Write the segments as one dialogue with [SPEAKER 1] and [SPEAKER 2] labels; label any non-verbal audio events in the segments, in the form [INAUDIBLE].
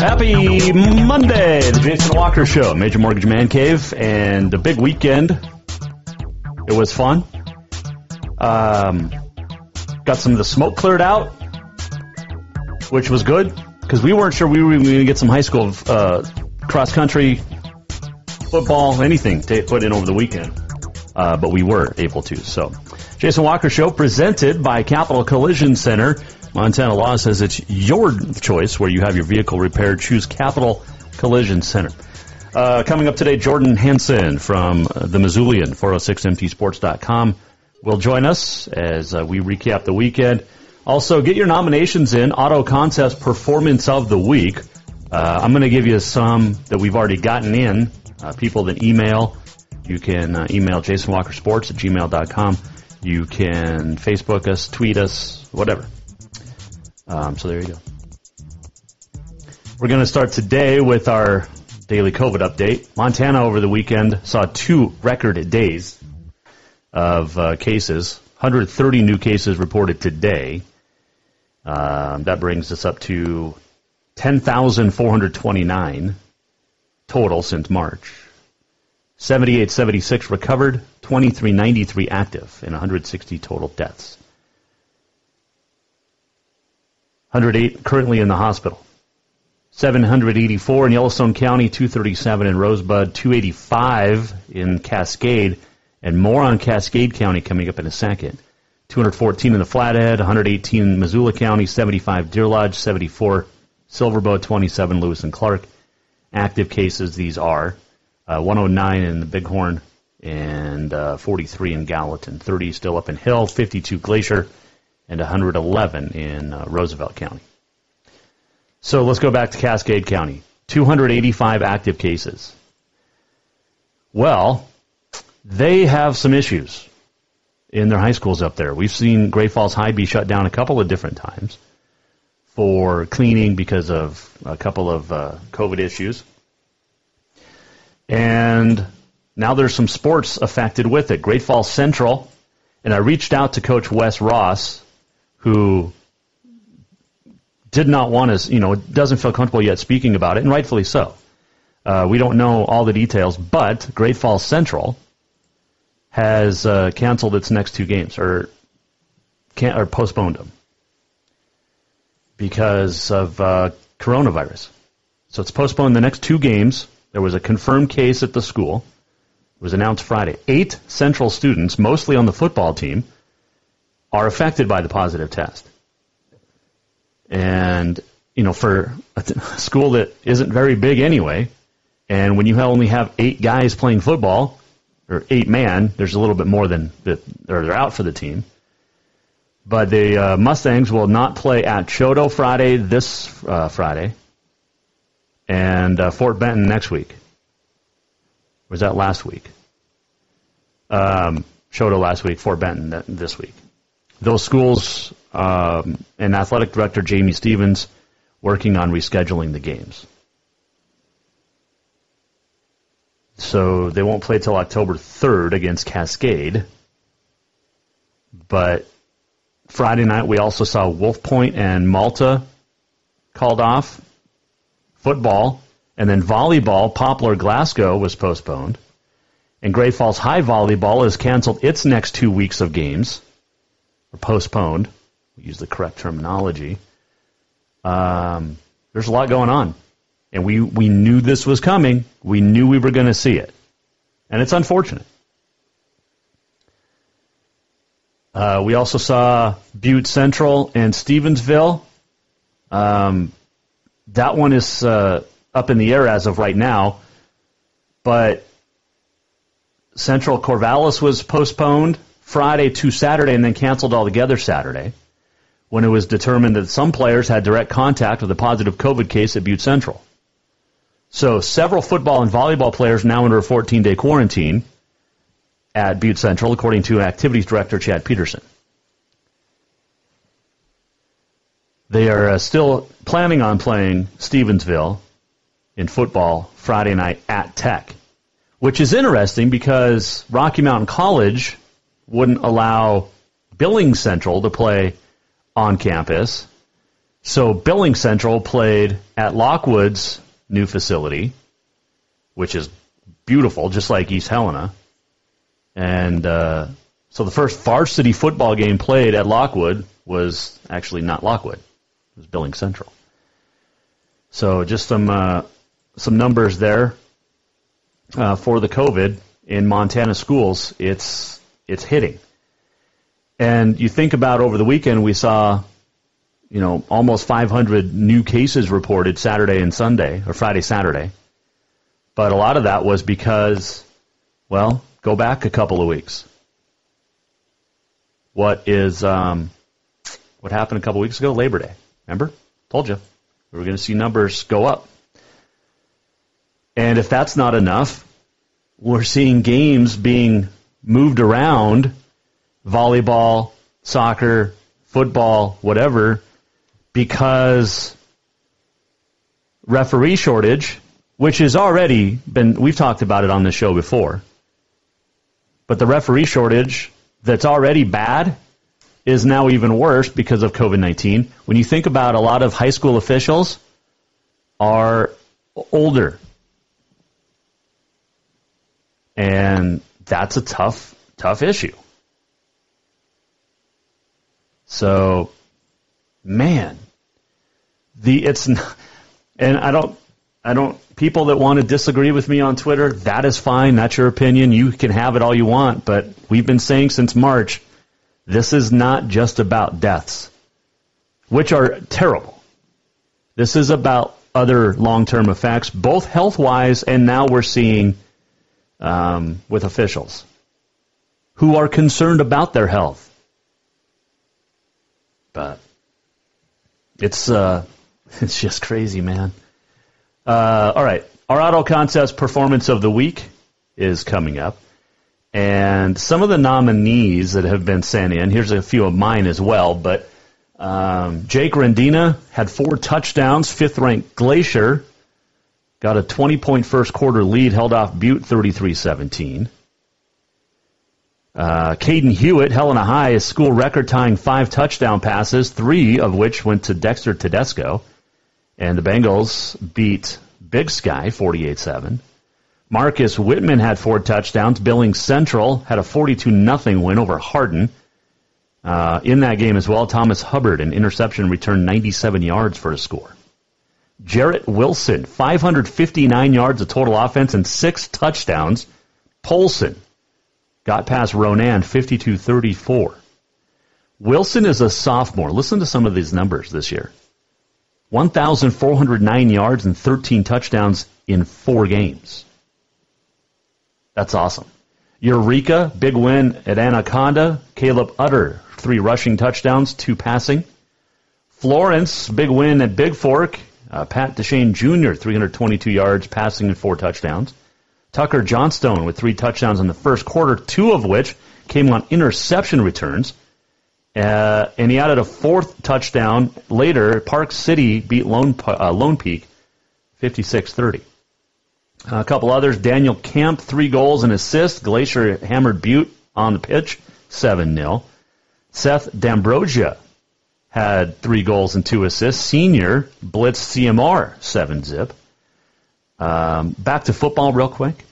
[SPEAKER 1] Happy Monday, the Jason Walker Show, Major Mortgage Man Cave, and the big weekend. It was fun. Um, got some of the smoke cleared out, which was good because we weren't sure we were going to get some high school uh, cross country, football, anything to put in over the weekend, uh, but we were able to. So, Jason Walker Show presented by Capital Collision Center. Montana law says it's your choice where you have your vehicle repaired. Choose Capital Collision Center. Uh, coming up today, Jordan Hansen from the Missoulian, 406mtsports.com, will join us as uh, we recap the weekend. Also, get your nominations in. Auto Concepts Performance of the Week. Uh, I'm going to give you some that we've already gotten in. Uh, people that email. You can uh, email jasonwalkersports at gmail.com. You can Facebook us, tweet us, whatever. Um, so there you go. We're going to start today with our daily COVID update. Montana over the weekend saw two record days of uh, cases. 130 new cases reported today. Um, that brings us up to 10,429 total since March. 7876 recovered, 2393 active, and 160 total deaths. 108 currently in the hospital. 784 in Yellowstone County, 237 in Rosebud, 285 in Cascade, and more on Cascade County coming up in a second. 214 in the Flathead, 118 in Missoula County, 75 Deer Lodge, 74 Silverbow, 27 Lewis and Clark. Active cases these are uh, 109 in the Bighorn and uh, 43 in Gallatin, 30 still up in Hill, 52 Glacier, and 111 in uh, Roosevelt County. So let's go back to Cascade County. 285 active cases. Well, they have some issues in their high schools up there. We've seen Great Falls High be shut down a couple of different times for cleaning because of a couple of uh, COVID issues. And now there's some sports affected with it. Great Falls Central, and I reached out to Coach Wes Ross, who did not want to, you know, doesn't feel comfortable yet speaking about it, and rightfully so. Uh, we don't know all the details, but Great Falls Central has uh, canceled its next two games or can or postponed them because of uh, coronavirus. So it's postponed the next two games. There was a confirmed case at the school. It was announced Friday. Eight Central students, mostly on the football team, are affected by the positive test. And, you know, for a [LAUGHS] school that isn't very big anyway, and when you only have eight guys playing football, or eight man, there's a little bit more than that, or they're out for the team. But the uh, Mustangs will not play at Choteau Friday, this uh, Friday, and uh, Fort Benton next week. Was that last week? Um, last week, Fort Benton th- this week. Those schools um, and athletic director Jamie Stevens working on rescheduling the games. So they won't play till October 3rd against Cascade. But Friday night we also saw Wolf Point and Malta called off. Football and then volleyball, Poplar Glasgow was postponed. And Great Falls High Volleyball has canceled its next two weeks of games, or postponed. We use the correct terminology. Um, there's a lot going on, and we we knew this was coming. We knew we were going to see it, and it's unfortunate. Uh, we also saw Butte Central and Stevensville. Um, that one is uh, up in the air as of right now, but Central Corvallis was postponed Friday to Saturday and then canceled altogether Saturday when it was determined that some players had direct contact with a positive COVID case at Butte Central. So several football and volleyball players now under a 14 day quarantine at Butte Central, according to activities director Chad Peterson. They are uh, still planning on playing Stevensville in football Friday night at Tech, which is interesting because Rocky Mountain College wouldn't allow Billings Central to play on campus. So Billings Central played at Lockwood's new facility, which is beautiful, just like East Helena. And uh, so the first varsity football game played at Lockwood was actually not Lockwood; it was Billings Central. So just some uh, some numbers there uh, for the COVID in Montana schools. It's it's hitting, and you think about over the weekend we saw, you know, almost 500 new cases reported Saturday and Sunday or Friday Saturday, but a lot of that was because, well, Go back a couple of weeks. What is um, what happened a couple of weeks ago? Labor Day. Remember? Told you we were going to see numbers go up. And if that's not enough, we're seeing games being moved around, volleyball, soccer, football, whatever, because referee shortage, which has already been, we've talked about it on the show before. But the referee shortage that's already bad is now even worse because of COVID 19. When you think about a lot of high school officials are older. And that's a tough, tough issue. So, man, the it's and I don't I don't people that want to disagree with me on Twitter, that is fine. That's your opinion. You can have it all you want. But we've been saying since March, this is not just about deaths, which are terrible. This is about other long term effects, both health wise and now we're seeing um, with officials who are concerned about their health. But it's uh, [LAUGHS] it's just crazy, man. Uh, all right. Our auto concepts performance of the week is coming up. And some of the nominees that have been sent in, here's a few of mine as well, but um, Jake Rendina had four touchdowns, fifth ranked Glacier, got a 20 point first quarter lead, held off Butte 33 17. Uh, Caden Hewitt, Helena High, is school record tying five touchdown passes, three of which went to Dexter Tedesco. And the Bengals beat Big Sky 48-7. Marcus Whitman had four touchdowns. Billings Central had a 42 0 win over Hardin. Uh, in that game as well, Thomas Hubbard, an interception, returned 97 yards for a score. Jarrett Wilson, 559 yards of total offense and six touchdowns. Polson got past Ronan 52 34. Wilson is a sophomore. Listen to some of these numbers this year. 1,409 yards and 13 touchdowns in four games. That's awesome. Eureka, big win at Anaconda. Caleb Utter, three rushing touchdowns, two passing. Florence, big win at Big Fork. Uh, Pat Deshane Jr., 322 yards, passing and four touchdowns. Tucker Johnstone with three touchdowns in the first quarter, two of which came on interception returns. Uh, and he added a fourth touchdown later. Park City beat Lone, uh, Lone Peak 56 30. A couple others. Daniel Camp, three goals and assists. Glacier hammered Butte on the pitch, 7 0. Seth D'Ambrosia had three goals and two assists. Senior blitzed CMR, 7 zip. Um, back to football, real quick.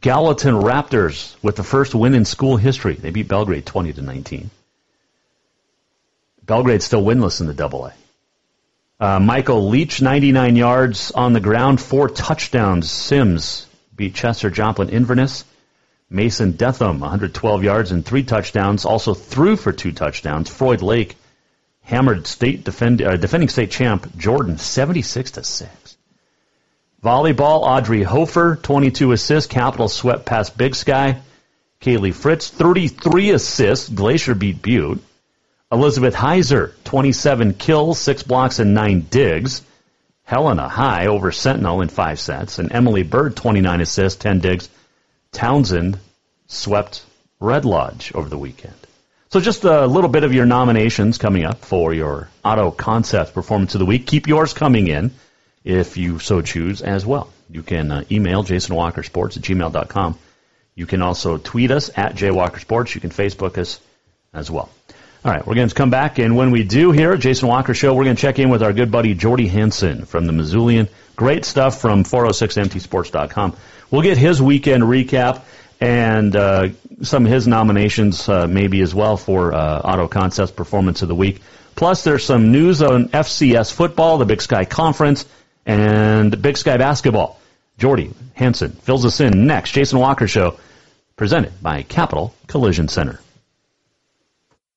[SPEAKER 1] Gallatin Raptors with the first win in school history. They beat Belgrade 20 to 19. Belgrade's still winless in the Double A.
[SPEAKER 2] Uh, Michael Leach, 99 yards on the ground, four touchdowns. Simms beat Chester Joplin Inverness. Mason Detham, 112 yards and three touchdowns, also threw for two touchdowns. Froid Lake hammered state defend, uh, defending state champ Jordan 76 to six. Volleyball, Audrey Hofer, 22 assists. Capital swept past Big Sky. Kaylee Fritz, 33 assists. Glacier beat Butte. Elizabeth Heiser, 27 kills, 6 blocks, and 9 digs. Helena High over Sentinel in 5 sets. And Emily Bird, 29 assists, 10 digs. Townsend swept Red Lodge over the weekend. So just a little bit of your nominations coming up for your Auto Concepts Performance of the Week. Keep yours coming in if you so choose as well. You can uh, email jasonwalkersports at gmail.com. You can also tweet us at jwalkersports. You can Facebook us as well. All right, we're going to come back, and when we do here at Jason Walker Show, we're going to check in with our good buddy Jordy Hansen from the Missoulian. Great stuff from 406mtsports.com. We'll get his weekend recap and uh, some of his nominations uh, maybe as well for uh, Auto Concepts Performance of the Week. Plus, there's some news on FCS football, the Big Sky Conference, and Big Sky basketball. Jordy Hansen fills us in next. Jason Walker Show, presented by Capital Collision Center.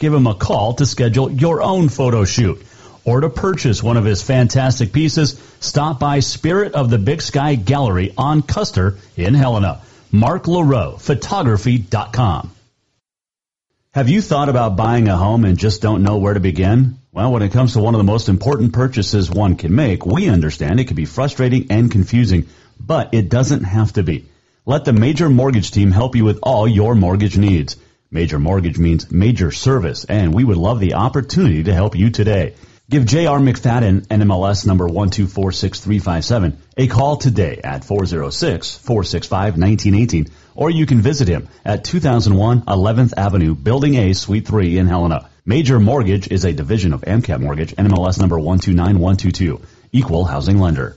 [SPEAKER 1] give him a call to schedule your own photo shoot. Or to purchase one of his fantastic pieces, stop by Spirit of the Big Sky Gallery on Custer in Helena. Mark LaRoe, photography.com. Have you thought about buying a home and just don't know where to begin? Well, when it comes to one of the most important purchases one can make, we understand it can be frustrating and confusing, but it doesn't have to be. Let the Major Mortgage Team help you with all your mortgage needs. Major Mortgage means major service, and we would love the opportunity to help you today. Give J.R. McFadden, NMLS number 1246357, a call today at 406-465-1918, or you can visit him at 2001 11th Avenue, Building A, Suite 3 in Helena. Major Mortgage is a division of AMCAP Mortgage, NMLS number 129122, equal housing lender.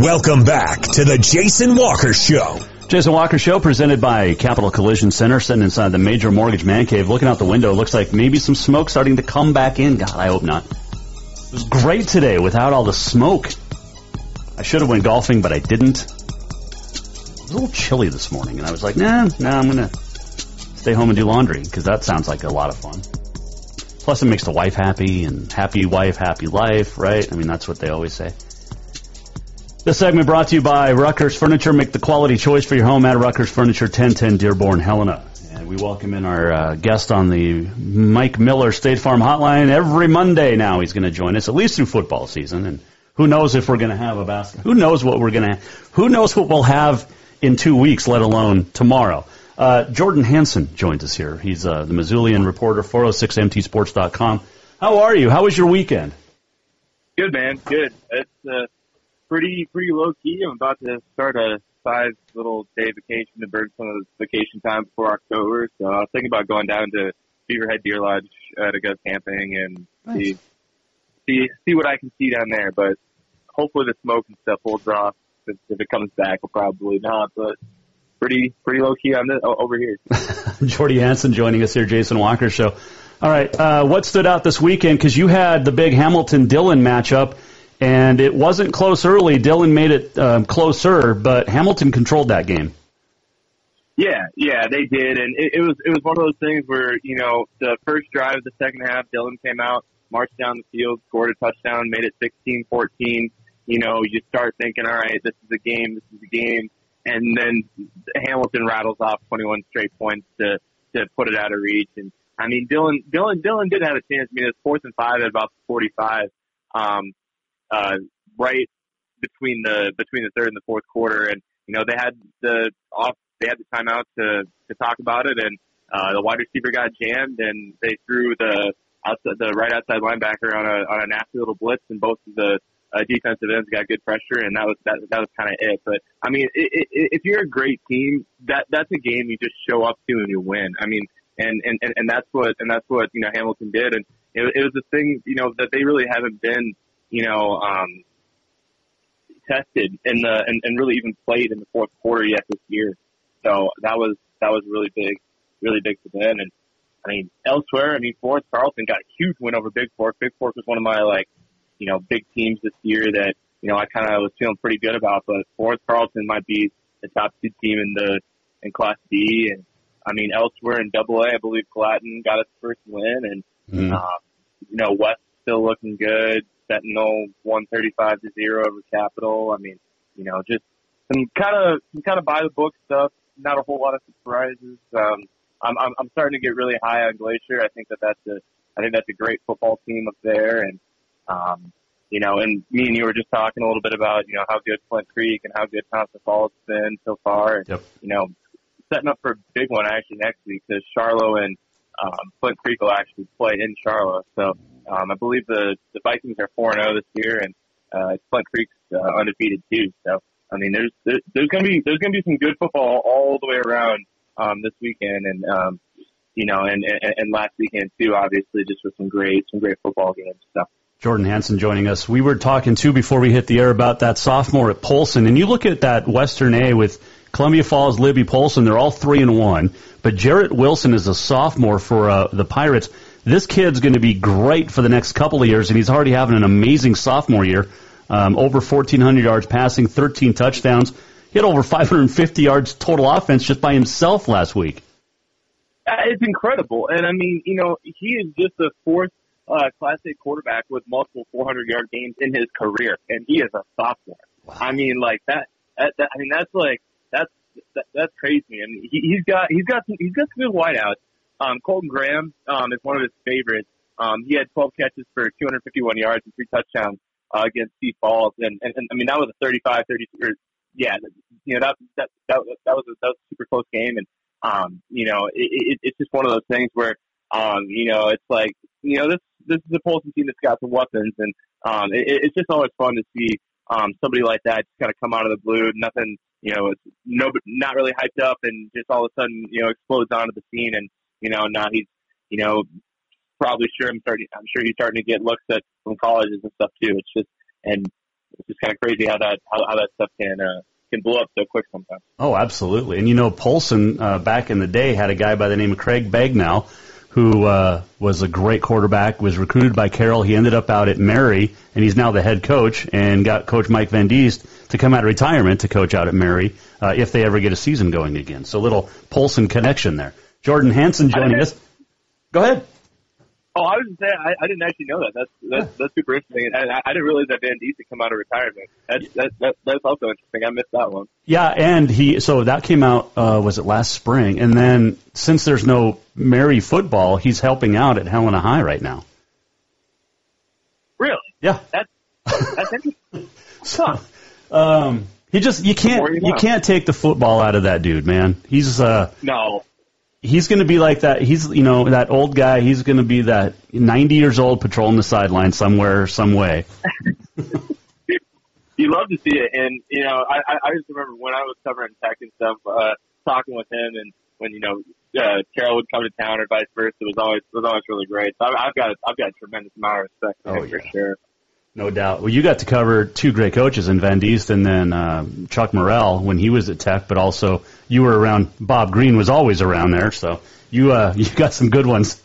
[SPEAKER 3] Welcome back to the Jason Walker Show.
[SPEAKER 1] Jason Walker Show presented by Capital Collision Center, sitting inside the major mortgage man cave, looking out the window. Looks like maybe some smoke starting to come back in. God, I hope not. It was great today without all the smoke. I should have went golfing, but I didn't. It was a little chilly this morning, and I was like, nah, nah, I'm gonna stay home and do laundry because that sounds like a lot of fun. Plus, it makes the wife happy, and happy wife, happy life, right? I mean, that's what they always say. This segment brought to you by Ruckers Furniture. Make the quality choice for your home at Ruckers Furniture, 1010 Dearborn, Helena. And we welcome in our uh, guest on the Mike Miller State Farm Hotline every Monday. Now he's going to join us at least through football season, and who knows if we're going to have a basket? Who knows what we're going to? Who knows what we'll have in two weeks, let alone tomorrow? Uh, Jordan Hansen joins us here. He's uh, the Missoulian reporter, 406mtsports.com. How are you? How was your weekend?
[SPEAKER 4] Good, man. Good. It's uh, pretty pretty low key. I'm about to start a five little day vacation to burn some of the vacation time before October. So I was thinking about going down to Beaverhead Deer Lodge uh, to go camping and nice. see see see what I can see down there. But hopefully the smoke and stuff holds off. If, if it comes back, will probably not. But pretty pretty low key on this over here. [LAUGHS]
[SPEAKER 1] Jordy Hansen joining us here, Jason Walker show. All right, uh, what stood out this weekend? Because you had the big Hamilton Dillon matchup and it wasn't close early. Dillon made it um, closer, but Hamilton controlled that game.
[SPEAKER 4] Yeah, yeah, they did, and it, it was it was one of those things where you know the first drive of the second half, Dillon came out, marched down the field, scored a touchdown, made it 16-14. You know, you start thinking, all right, this is a game, this is a game, and then Hamilton rattles off 21 straight points to to put it out of reach. And I mean, Dillon Dillon Dillon did have a chance. I mean, it's fourth and five at about 45. Um, uh, right between the between the third and the fourth quarter, and you know they had the off they had the timeout to to talk about it, and uh, the wide receiver got jammed, and they threw the outside the right outside linebacker on a on a nasty little blitz, and both of the uh, defensive ends got good pressure, and that was that that was kind of it. But I mean, it, it, if you're a great team, that that's a game you just show up to and you win. I mean, and and and, that's what and that's what you know Hamilton did, and it, it was a thing you know that they really haven't been you know, um, tested in the and, and really even played in the fourth quarter yet this year. So that was that was really big, really big for them. And I mean, elsewhere, I mean, Florence Carlton got a huge win over Big Fork. Big Fork was one of my like, you know, big teams this year that you know I kind of was feeling pretty good about. But Florence Carlton might be the top two team in the in Class B. And I mean, elsewhere in Double A, I believe Gallatin got its first win, and mm. um, you know, West still looking good. Sentinel 135 to zero over Capital. I mean, you know, just some kind of some kind of by the book stuff. Not a whole lot of surprises. Um, I'm, I'm I'm starting to get really high on Glacier. I think that that's a I think that's a great football team up there, and um, you know, and me and you were just talking a little bit about you know how good Flint Creek and how good Thompson Falls has been so far. And,
[SPEAKER 1] yep.
[SPEAKER 4] You know, setting up for a big one actually next week because Charlo and um, Flint Creek will actually play in Charlo. So um, I believe the the Vikings are four and zero oh this year, and uh, Flint Creek's uh, undefeated too. So I mean, there's there, there's gonna be there's gonna be some good football all the way around um, this weekend, and um, you know, and, and and last weekend too. Obviously, just with some great some great football games. So.
[SPEAKER 1] Jordan Hansen joining us. We were talking too before we hit the air about that sophomore at Polson, and you look at that Western A with Columbia Falls, Libby, Polson. They're all three and one, but Jarrett Wilson is a sophomore for uh, the Pirates this kid's going to be great for the next couple of years, and he's already having an amazing sophomore year. Um, over 1,400 yards passing, 13 touchdowns. He had over 550 yards total offense just by himself last week.
[SPEAKER 4] Uh, it's incredible, and I mean, you know, he is just the fourth uh, Class A quarterback with multiple 400 yard games in his career, and he is a sophomore. Wow. I mean, like that, that, that. I mean, that's like that, that's crazy. Mean, he, he's got he's got some, he's got some good wideouts. Um, Colton Graham um, is one of his favorites. Um, he had 12 catches for 251 yards and three touchdowns uh, against Steve Falls, and, and, and I mean that was a 35, 30, or, yeah, you know that that that, that was a, that was a super close game, and um, you know it, it, it's just one of those things where um, you know it's like you know this this is a Polson team that's got some weapons, and um, it, it's just always fun to see um, somebody like that just kind of come out of the blue, nothing, you know, it's no, not really hyped up, and just all of a sudden, you know, explodes onto the scene, and you know, now he's, you know, probably sure I'm starting. I'm sure he's starting to get looks at from colleges and stuff too. It's just, and it's just kind of crazy how that how, how that stuff can uh, can blow up so quick sometimes.
[SPEAKER 1] Oh, absolutely. And you know, Polson uh, back in the day had a guy by the name of Craig Bagnall who uh, was a great quarterback, was recruited by Carroll. He ended up out at Mary, and he's now the head coach, and got Coach Mike Van Diest to come out of retirement to coach out at Mary uh, if they ever get a season going again. So little Polson connection there. Jordan Hansen joining us. Go ahead.
[SPEAKER 4] Oh, I was just saying, I, I didn't actually know that. That's that's, that's super interesting, and I, I didn't realize that Van had come out of retirement. That's that, that, that's also interesting. I missed that one.
[SPEAKER 1] Yeah, and he so that came out uh, was it last spring, and then since there's no Mary football, he's helping out at Helena High right now.
[SPEAKER 4] Really?
[SPEAKER 1] Yeah.
[SPEAKER 4] That's that's interesting. [LAUGHS]
[SPEAKER 1] so, um, he just you can't
[SPEAKER 4] you
[SPEAKER 1] you can't take the football out of that dude, man. He's uh
[SPEAKER 4] No.
[SPEAKER 1] He's going to be like that. He's you know that old guy. He's going to be that 90 years old patrolling the sideline somewhere, some way. [LAUGHS]
[SPEAKER 4] you love to see it, and you know, I I just remember when I was covering tech and stuff, uh, talking with him, and when you know uh, Carroll would come to town or vice versa, it was always it was always really great. So I've, I've got I've got a tremendous amount of respect for
[SPEAKER 1] Oh,
[SPEAKER 4] him for sure.
[SPEAKER 1] No doubt. Well, you got to cover two great coaches in Van Diest and then uh, Chuck Morrell when he was at Tech, but also you were around. Bob Green was always around there, so you uh, [LAUGHS] you got some good ones.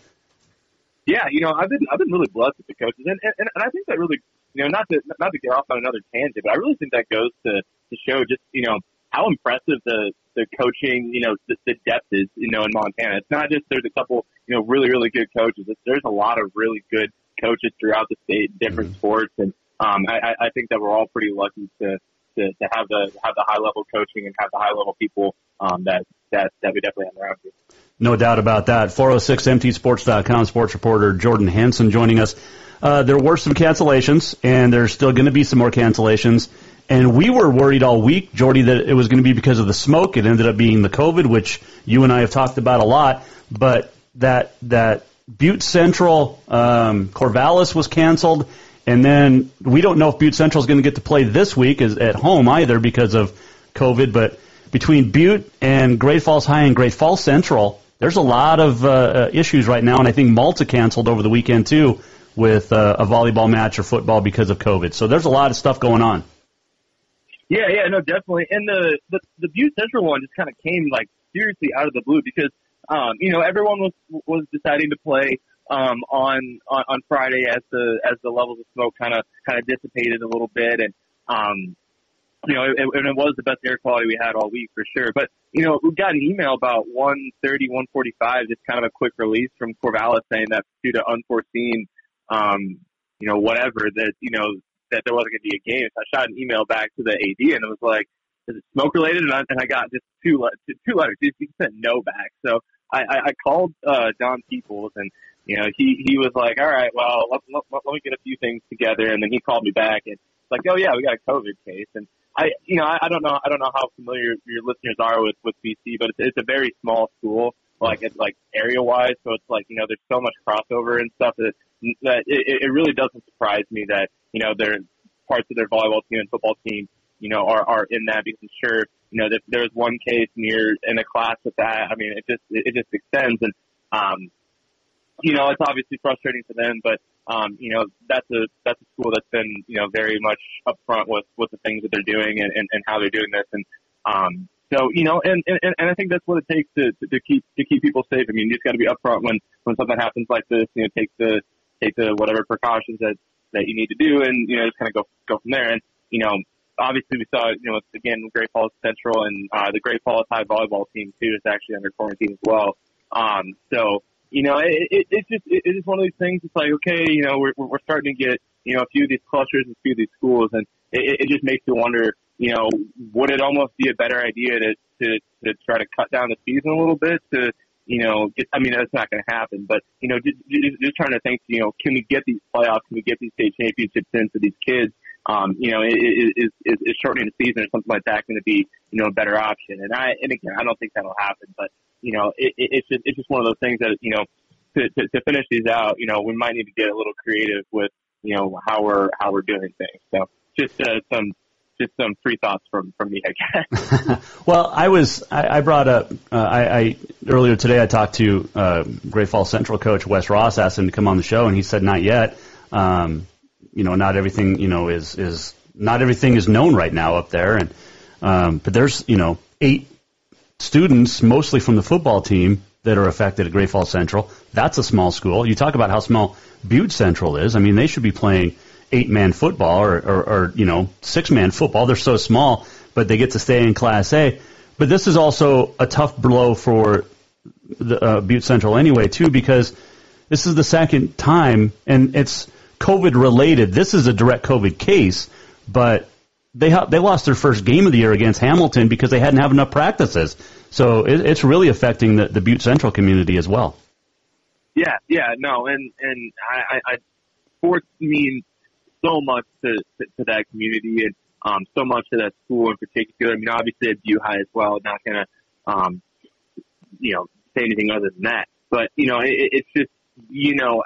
[SPEAKER 4] Yeah, you know, I've been I've been really blessed with the coaches, and and, and I think that really, you know, not to not to get off on another tangent, but I really think that goes to to show just you know how impressive the the coaching, you know, the, the depth is, you know, in Montana. It's not just there's a couple, you know, really really good coaches. It's, there's a lot of really good coaches throughout the state in different sports, and um, I I think that we're all pretty lucky to. To, to have the have the high level coaching and have the high level people um, that that that we definitely have around here.
[SPEAKER 1] No doubt about that. 406mtsports.com sports reporter Jordan Hansen joining us. Uh, there were some cancellations, and there's still going to be some more cancellations. And we were worried all week, Jordy, that it was going to be because of the smoke. It ended up being the COVID, which you and I have talked about a lot. But that that Butte Central um, Corvallis was canceled, and then we don't know if Butte Central is going to get to play this week as, at home either because of COVID. But between Butte and Great Falls High and Great Falls Central, there's a lot of uh, uh, issues right now, and I think Malta canceled over the weekend too with uh, a volleyball match or football because of COVID. So there's a lot of stuff going on.
[SPEAKER 4] Yeah, yeah, no, definitely. And the the, the Butte Central one just kind of came like seriously out of the blue because um, you know everyone was was deciding to play um, on, on on Friday as the as the levels of smoke kind of kind of dissipated a little bit, and um, you know, it, and it was the best air quality we had all week for sure. But you know, we got an email about 1:30, 1:45, just kind of a quick release from Corvallis saying that due to unforeseen, um, you know, whatever that you know that there wasn't going to be a game. So I shot an email back to the AD and it was like, "Is it smoke related?" And I, and I got just two two letters. He sent no back. So I, I, I called uh, Don Peoples and you know he he was like, "All right, well let, let, let, me get a few things together." And then he called me back and like, "Oh yeah, we got a COVID case." And I you know I, I don't know I don't know how familiar your listeners are with with BC, but it's, it's a very small school. Like it's like area wise, so it's like you know there's so much crossover and stuff that that it, it really doesn't surprise me that you know there parts of their volleyball team and football team you know are are in that because I'm sure you know that there's one case near in a class with that. I mean it just it just extends and um you know it's obviously frustrating for them, but um you know that's a that's a school that's been you know very much upfront with with the things that they're doing and and, and how they're doing this and um so you know, and, and and I think that's what it takes to to, to keep to keep people safe. I mean, you just got to be upfront when when something happens like this. You know, take the take the whatever precautions that that you need to do, and you know, just kind of go go from there. And you know, obviously we saw you know again Great Falls Central and uh, the Great Falls High volleyball team too is actually under quarantine as well. Um, so you know, it, it, it's just it, it's just one of these things. It's like okay, you know, we're we're starting to get you know a few of these clusters and a few of these schools, and it, it just makes you wonder you know, would it almost be a better idea to, to, to try to cut down the season a little bit to, you know, get, I mean, that's not going to happen, but, you know, just, just, just trying to think, you know, can we get these playoffs? Can we get these state championships into these kids? Um, you know, is, is, is shortening the season or something like that going to be, you know, a better option? And I, and again, I don't think that'll happen, but, you know, it, it, it's just, it's just one of those things that, you know, to, to, to finish these out, you know, we might need to get a little creative with, you know, how we're, how we're doing things. So just, uh, some, just some free thoughts from from me, I guess. [LAUGHS] [LAUGHS]
[SPEAKER 1] well, I was I, I brought up uh, I, I earlier today I talked to uh, Great Falls Central coach Wes Ross, asked him to come on the show, and he said not yet. Um, you know, not everything you know is is not everything is known right now up there, and um, but there's you know eight students, mostly from the football team, that are affected at Great Falls Central. That's a small school. You talk about how small Butte Central is. I mean, they should be playing eight man football or, or, or you know six man football. They're so small, but they get to stay in Class A. But this is also a tough blow for the uh, Butte Central anyway, too, because this is the second time, and it's COVID related. This is a direct COVID case, but they ha- they lost their first game of the year against Hamilton because they hadn't have enough practices. So it, it's really affecting the, the Butte Central community as well.
[SPEAKER 4] Yeah, yeah, no, and and I, I, I sports means so much to, to to that community and um so much to that school in particular. I mean, obviously at Butte High as well. Not gonna um you know say anything other than that, but you know it, it's just you know.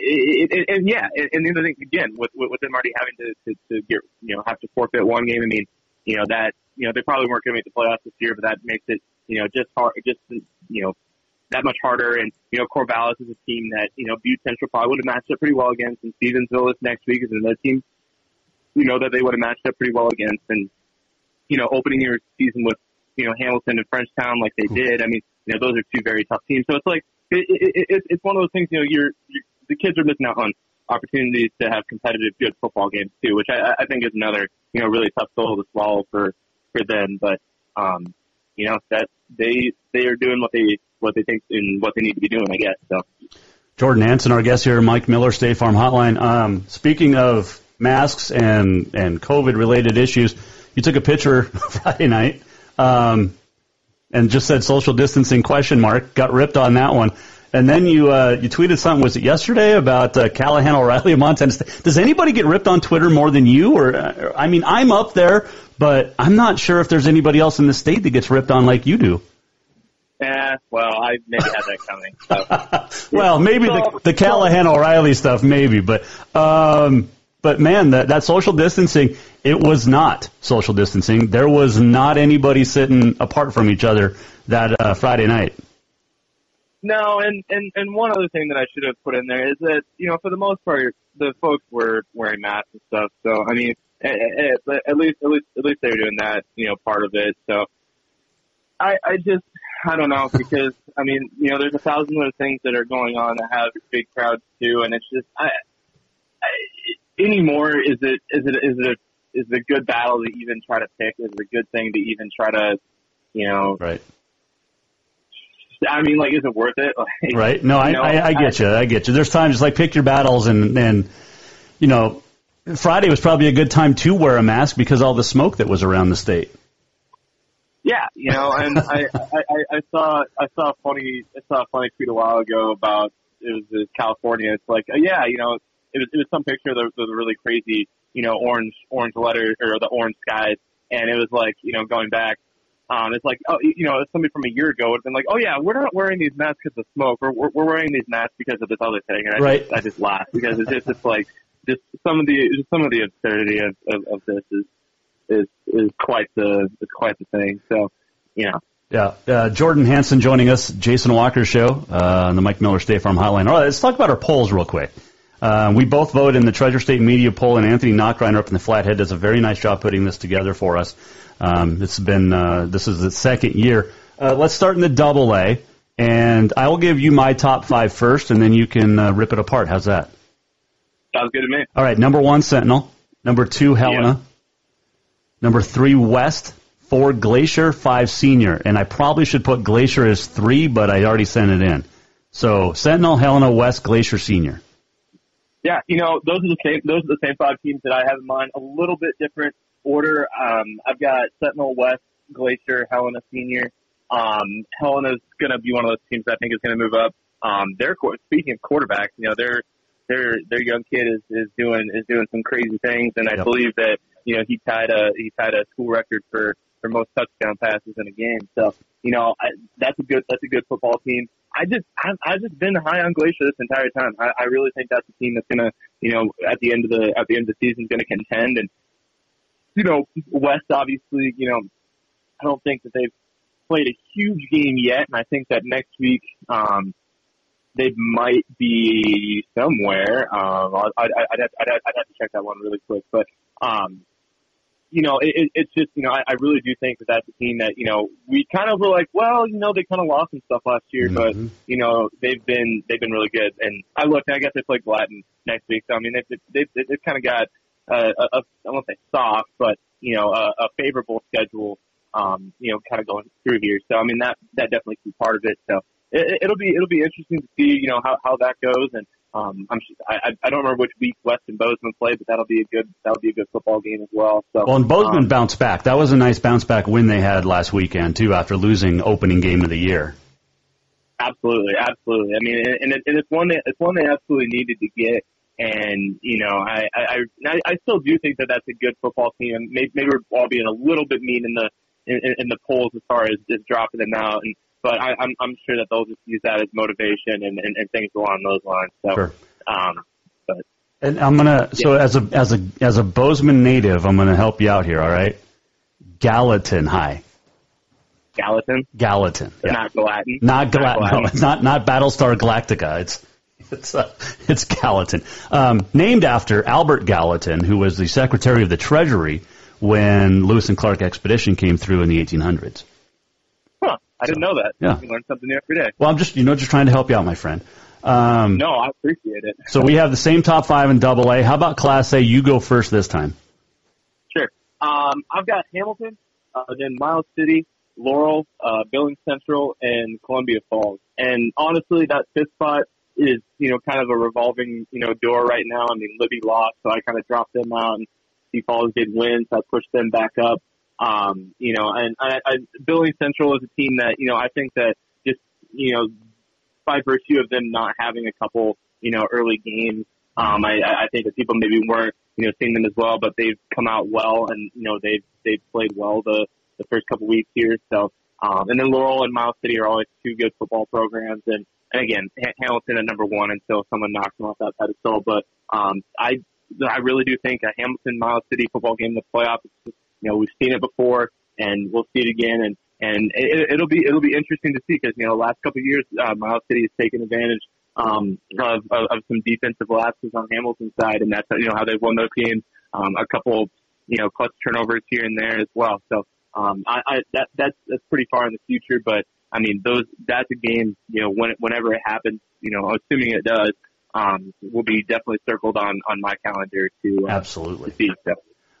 [SPEAKER 4] It, it, and yeah, and, and the other thing again, with, with with them already having to, to to get you know have to forfeit one game. I mean, you know that you know they probably weren't going to make the playoffs this year, but that makes it you know just hard, just you know that much harder. And, you know, Corvallis is a team that, you know, Butte Central probably would have matched up pretty well against. And Stevensville this next week is another team, you know, that they would have matched up pretty well against. And, you know, opening your season with, you know, Hamilton and Frenchtown like they did. I mean, you know, those are two very tough teams. So it's like, it, it, it, it's one of those things, you know, you're, you're, the kids are missing out on opportunities to have competitive, good football games too, which I, I think is another, you know, really tough goal to swallow for, for them. But, um, you know, that they, they are doing what they, what they think and what they need to be doing, I guess. So.
[SPEAKER 1] Jordan Hansen, our guest here, Mike Miller, State Farm Hotline. Um, speaking of masks and and COVID related issues, you took a picture [LAUGHS] Friday night um, and just said social distancing question mark. Got ripped on that one. And then you uh, you tweeted something. Was it yesterday about uh, Callahan O'Reilly of Montana State? Does anybody get ripped on Twitter more than you? Or uh, I mean, I'm up there, but I'm not sure if there's anybody else in the state that gets ripped on like you do.
[SPEAKER 4] Yeah, well, I maybe had that coming. So. [LAUGHS]
[SPEAKER 1] well, maybe the, the Callahan O'Reilly stuff, maybe, but um, but man, that that social distancing, it was not social distancing. There was not anybody sitting apart from each other that uh, Friday night.
[SPEAKER 4] No, and and and one other thing that I should have put in there is that you know for the most part the folks were wearing masks and stuff. So I mean, eh, eh, eh, at, at, at least at least at least they were doing that, you know, part of it. So I I just I don't know because I mean, you know, there's a thousand other things that are going on that have big crowds too, and it's just I, I anymore is it is it is it a, is it a good battle to even try to pick? Is it a good thing to even try to, you know,
[SPEAKER 1] right?
[SPEAKER 4] I mean, like, is it worth it? [LAUGHS] Like,
[SPEAKER 1] right? No, I,
[SPEAKER 4] know,
[SPEAKER 1] I I get you. I get you. There's times like pick your battles, and and you know, Friday was probably a good time to wear a mask because all the smoke that was around the state.
[SPEAKER 4] Yeah, you know, and [LAUGHS] I, I, I saw I saw a funny I saw a funny tweet a while ago about it was in California. It's like, uh, yeah, you know, it was it was some picture of the, the really crazy, you know, orange orange letter or the orange skies, and it was like, you know, going back. Um, it's like, oh, you know, somebody from a year ago would have been like, oh yeah, we're not wearing these masks because of smoke. We're, we're, we're wearing these masks because of this other thing. And I
[SPEAKER 1] right.
[SPEAKER 4] just, I just laugh because it's just, it's like, just some of the, just some of the absurdity of, of, of this is, is is quite the is quite the thing. So, you know.
[SPEAKER 1] Yeah, uh, Jordan Hansen joining us, Jason Walker show uh, on the Mike Miller State Farm Hotline. All right, let's talk about our polls real quick. Uh, we both voted in the Treasure State Media poll, and Anthony Knockreiner up in the Flathead does a very nice job putting this together for us. Um, it's been uh, this is the second year. Uh, let's start in the Double A, and I will give you my top five first, and then you can uh, rip it apart. How's that?
[SPEAKER 4] Sounds good to me.
[SPEAKER 1] All right, number one, Sentinel. Number two, Helena.
[SPEAKER 4] Yeah.
[SPEAKER 1] Number three, West. Four, Glacier. Five, Senior. And I probably should put Glacier as three, but I already sent it in. So Sentinel, Helena, West, Glacier, Senior.
[SPEAKER 4] Yeah, you know, those are the same. Those are the same five teams that I have in mind. A little bit different order. Um, I've got Sentinel, West, Glacier, Helena, Senior. Um, Helena's going to be one of those teams that I think is going to move up. Um, their speaking of quarterbacks, you know, their their their young kid is is doing is doing some crazy things, and I
[SPEAKER 1] Yep.
[SPEAKER 4] believe that you know he tied a he tied a school record for for most touchdown passes in a game. So you know I, that's a good that's a good football team. I just I've, I've just been high on Glacier this entire time. I, I really think that's a team that's gonna you know at the end of the at the end of the season is gonna contend. And you know West obviously you know I don't think that they've played a huge game yet, and I think that next week. um they might be somewhere. Um, I'd, I'd, I'd, have, I'd, I'd have to check that one really quick, but um, you know, it, it, it's just, you know, I, I really do think that that's a team that, you know, we kind of were like, well, you know, they kind of lost some stuff last year, but, you know, they've been, they've been really good. And I look, I guess they play Gladden next week. So, I mean, they've, they've, they've kind of got, uh, a, a, I won't say soft, but, you know, a, a favorable schedule, um, you know, kind of going through here. So, I mean, that, that definitely could be part of it. So it, it'll be, it'll be interesting to see, you know, how, how that goes. And, um, I'm I, I don't remember which week West and Bozeman play, but that'll be a good that'll be a good football game as well. So
[SPEAKER 1] Well, and Bozeman
[SPEAKER 4] um,
[SPEAKER 1] bounced back. That was a nice bounce back win they had last weekend too, after losing opening game of the year.
[SPEAKER 4] Absolutely, absolutely. I mean, and, it, and it's one that it's one they absolutely needed to get. And you know, I I I, I still do think that that's a good football team. And maybe, maybe we're all being a little bit mean in the in, in the polls as far as just dropping them out. And but I, I'm I'm sure that they'll just use that as motivation and and, and things along those lines. So,
[SPEAKER 1] Sure.
[SPEAKER 4] um, but
[SPEAKER 1] And I'm gonna so as a as a as a Bozeman native, I'm gonna help you out here. All right, Gallatin High,
[SPEAKER 4] Gallatin,
[SPEAKER 1] Gallatin, yeah.
[SPEAKER 4] not Gallatin,
[SPEAKER 1] not Gallatin.
[SPEAKER 4] Gallatin.
[SPEAKER 1] No, it's not not Battlestar Galactica. It's it's uh, it's Gallatin, um, named after Albert Gallatin, who was the Secretary of the Treasury when Lewis and Clark expedition came through in the 1800s.
[SPEAKER 4] I didn't know that.
[SPEAKER 1] Yeah.
[SPEAKER 4] You learn something new every day.
[SPEAKER 1] Well, I'm just you know just trying to help you out, my friend. Um,
[SPEAKER 4] No, I appreciate it.
[SPEAKER 1] So we have the same top five in Double A. How about Class A? You go first this time.
[SPEAKER 4] Sure. Um, I've got Hamilton, uh, then Miles City, Laurel, uh, Billings Central, and Columbia Falls. And honestly, that fifth spot is, you know, kind of a revolving, you know, door right now. I mean, Libby lost, so I kind of dropped them out, and Sioux Falls did win, so I pushed them back up. Um, you know, and I, I, Billings Central is a team that, you know, I think that just, you know, by virtue of them not having a couple, you know, early games, um, I, I think that people maybe weren't, you know, seeing them as well, but they've come out well and, you know, they've, they've played well the, the first couple weeks here. So, um, and then Laurel and Miles City are always two good football programs. And, and again, Ha- Hamilton at number one until someone knocks them off that pedestal. But, um, I, I really do think a Hamilton Miles City football game in the playoffs, you know, we've seen it before and we'll see it again. And, and it, it'll be, it'll be interesting to see because, you know, the last couple of years, uh, Miles City has taken advantage um, of, of, of some defensive lapses on Hamilton's side, and that's you know how they've won those games. Um, a couple, you know, clutch turnovers here and there as well. So um, I, I that that's that's pretty far in the future, but I mean those that's a game you know when whenever it happens, you know, assuming it does, um, will be definitely circled on on my calendar to uh,
[SPEAKER 1] Absolutely.
[SPEAKER 4] to see. So.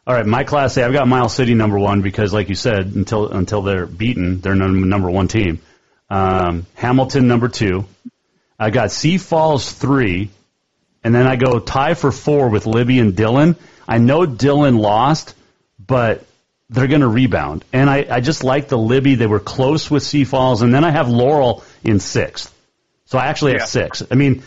[SPEAKER 1] All right, my Class A. I've got Miles City number one because, like you said, until until they're beaten, they're num- number one team. Um, Hamilton number two. I got Sea Falls three, and then I go tie for four with Libby and Dillon. I know Dillon lost, but they're going to rebound, and I, I just like the Libby. They were close with Sea Falls, and then I have Laurel in sixth. So I actually have six. I mean,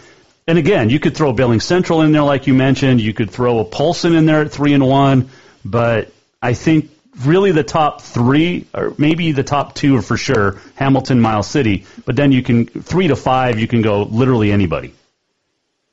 [SPEAKER 1] and again, you could throw Billings Central in there, like you mentioned. You could throw a Polson in there at three and one, but I think really the top three, or maybe the top two are for sure Hamilton, Miles City. But then you can three to five, you can go literally anybody.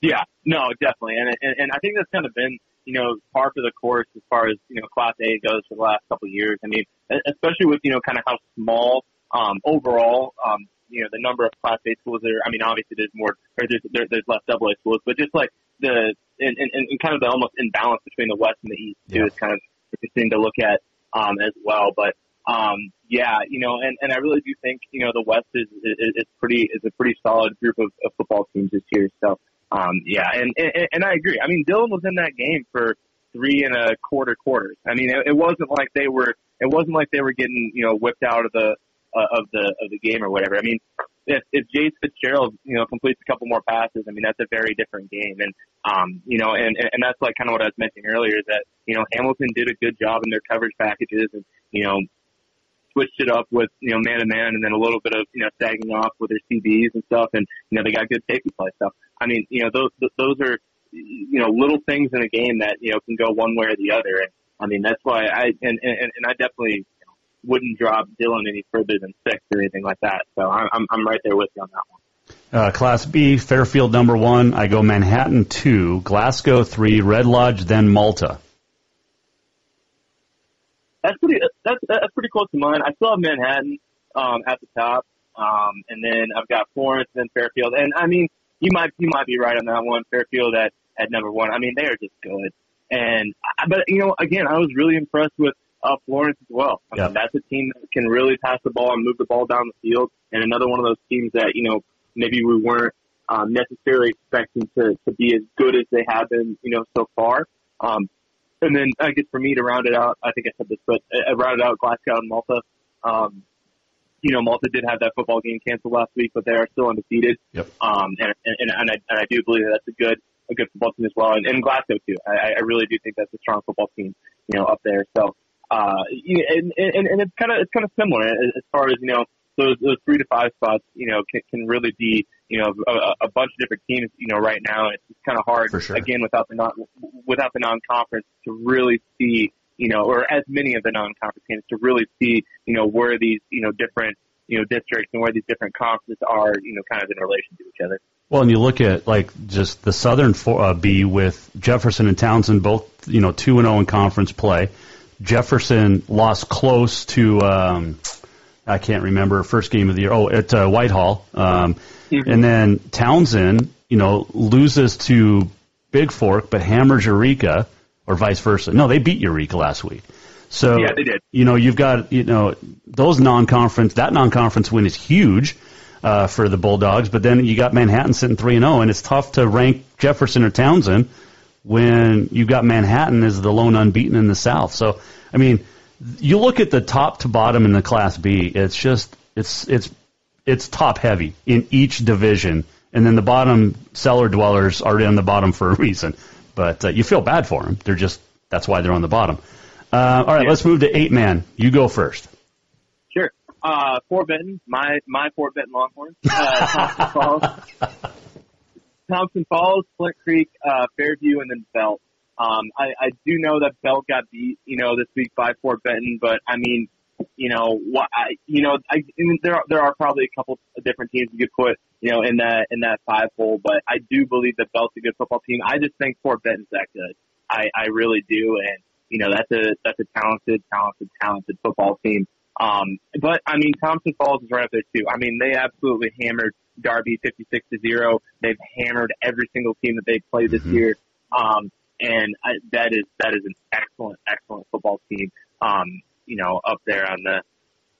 [SPEAKER 4] Yeah, no, definitely, and, and and I think that's kind of been you know par for the course as far as you know Class A goes for the last couple of years. I mean, especially with you know kind of how small um, overall um, you know the number of Class A schools there. I mean, obviously there's more or there's there, there's less Double A schools, but just like the and, and, and kind of the almost imbalance between the West and the East too
[SPEAKER 1] Yeah.
[SPEAKER 4] is kind of interesting to look at um, as well. But um, yeah, you know, and, and I really do think you know the West is is, is pretty is a pretty solid group of, of football teams this year. So um, yeah, and, and and I agree. I mean, Dillon was in that game for three and a quarter quarters. I mean, it, it wasn't like they were it wasn't like they were getting you know whipped out of the uh, of the of the game or whatever. I mean, if if Jace Fitzgerald you know completes a couple more passes, I mean that's a very different game. And um, you know, and and that's like kind of what I was mentioning earlier is that you know Hamilton did a good job in their coverage packages and you know switched it up with you know man to man and then a little bit of you know sagging off with their CBs and stuff and you know they got good safety play stuff. I mean you know those those are you know little things in a game that you know can go one way or the other and I mean that's why I and and, and I definitely wouldn't drop Dillon any further than six or anything like that. So I'm I'm, I'm right there with you on that one.
[SPEAKER 1] Uh, Class B, Fairfield number one. I go Manhattan two, Glasgow three, Red Lodge, then Malta.
[SPEAKER 4] That's pretty. That's that's pretty close to mine. I still have Manhattan um, at the top, um, and then I've got Florence and then Fairfield. And I mean, you might you might be right on that one. Fairfield at at number one. I mean, they are just good. And but you know, again, I was really impressed with uh, Florence as well. I mean, that's a team that can really pass the ball and move the ball down the field, and another one of those teams that you know maybe we weren't um, necessarily expecting to to be as good as they have been, you know, so far. Um, and then I guess for me to round it out, I think I said this, but I rounded out Glasgow and Malta. Um, you know, Malta did have that football game canceled last week, but they are still undefeated.
[SPEAKER 1] Yep.
[SPEAKER 4] Um, and, and, and, I, and I do believe that that's a good, a good football team as well. And, and Glasgow too. I, I really do think that's a strong football team, you know, up there. So, uh, and, and, and it's kind of, it's kind of similar as far as, you know, those, those three to five spots, you know, can, can really be, you know, a, a bunch of different teams, you know, right now. It's kind of hard,
[SPEAKER 1] For sure.
[SPEAKER 4] again, without the non, without the non-conference to really see, you know, or as many of the non-conference teams to really see, you know, where these, you know, different, you know, districts and where these different conferences are, you know, kind of in relation to each other.
[SPEAKER 1] Well, and you look at like just the Southern four, uh, B with Jefferson and Townsend both, you know, two and zero in conference play. Jefferson lost close to um, I can't remember first game of the year. Oh, at uh, Whitehall, um, and then Townsend, you know, loses to Bigfork, but hammers Eureka, or vice versa. No, they beat Eureka last week. So
[SPEAKER 4] Yeah, they did.
[SPEAKER 1] You know, you've got you know those non-conference. That non-conference win is huge uh, for the Bulldogs, but then you got Manhattan sitting three and zero, and it's tough to rank Jefferson or Townsend when you've got Manhattan as the lone unbeaten in the South. So, I mean, you look at the top to bottom in the Class B. It's just it's it's it's top heavy in each division, and then the bottom cellar dwellers are in the bottom for a reason. But uh, you feel bad for them. They're just that's why they're on the bottom. Uh, all right, let's move to eight man. You go first.
[SPEAKER 4] Sure. Uh, Fort Benton, my, my Fort Benton Longhorns, uh, [LAUGHS] Thompson Falls, Flint Creek, uh, Fairview, and then Belt. Um, I, I do know that Belt got beat, you know, this week by Fort Benton, but I mean, you know, what I, you know, I, I mean, there are, there are probably a couple of different teams you could put, you know, in that, in that five hole, but I do believe that Belt's a good football team. I just think Fort Benton's that good. I, I really do. And, you know, that's a, that's a talented, talented, talented football team. Um, but I mean, Thompson Falls is right up there too. I mean, they absolutely hammered Darby 56 to zero. They've hammered every single team that they've played this year. Um, and I, that is, that is an excellent, excellent football team. Um, you know, up there on the,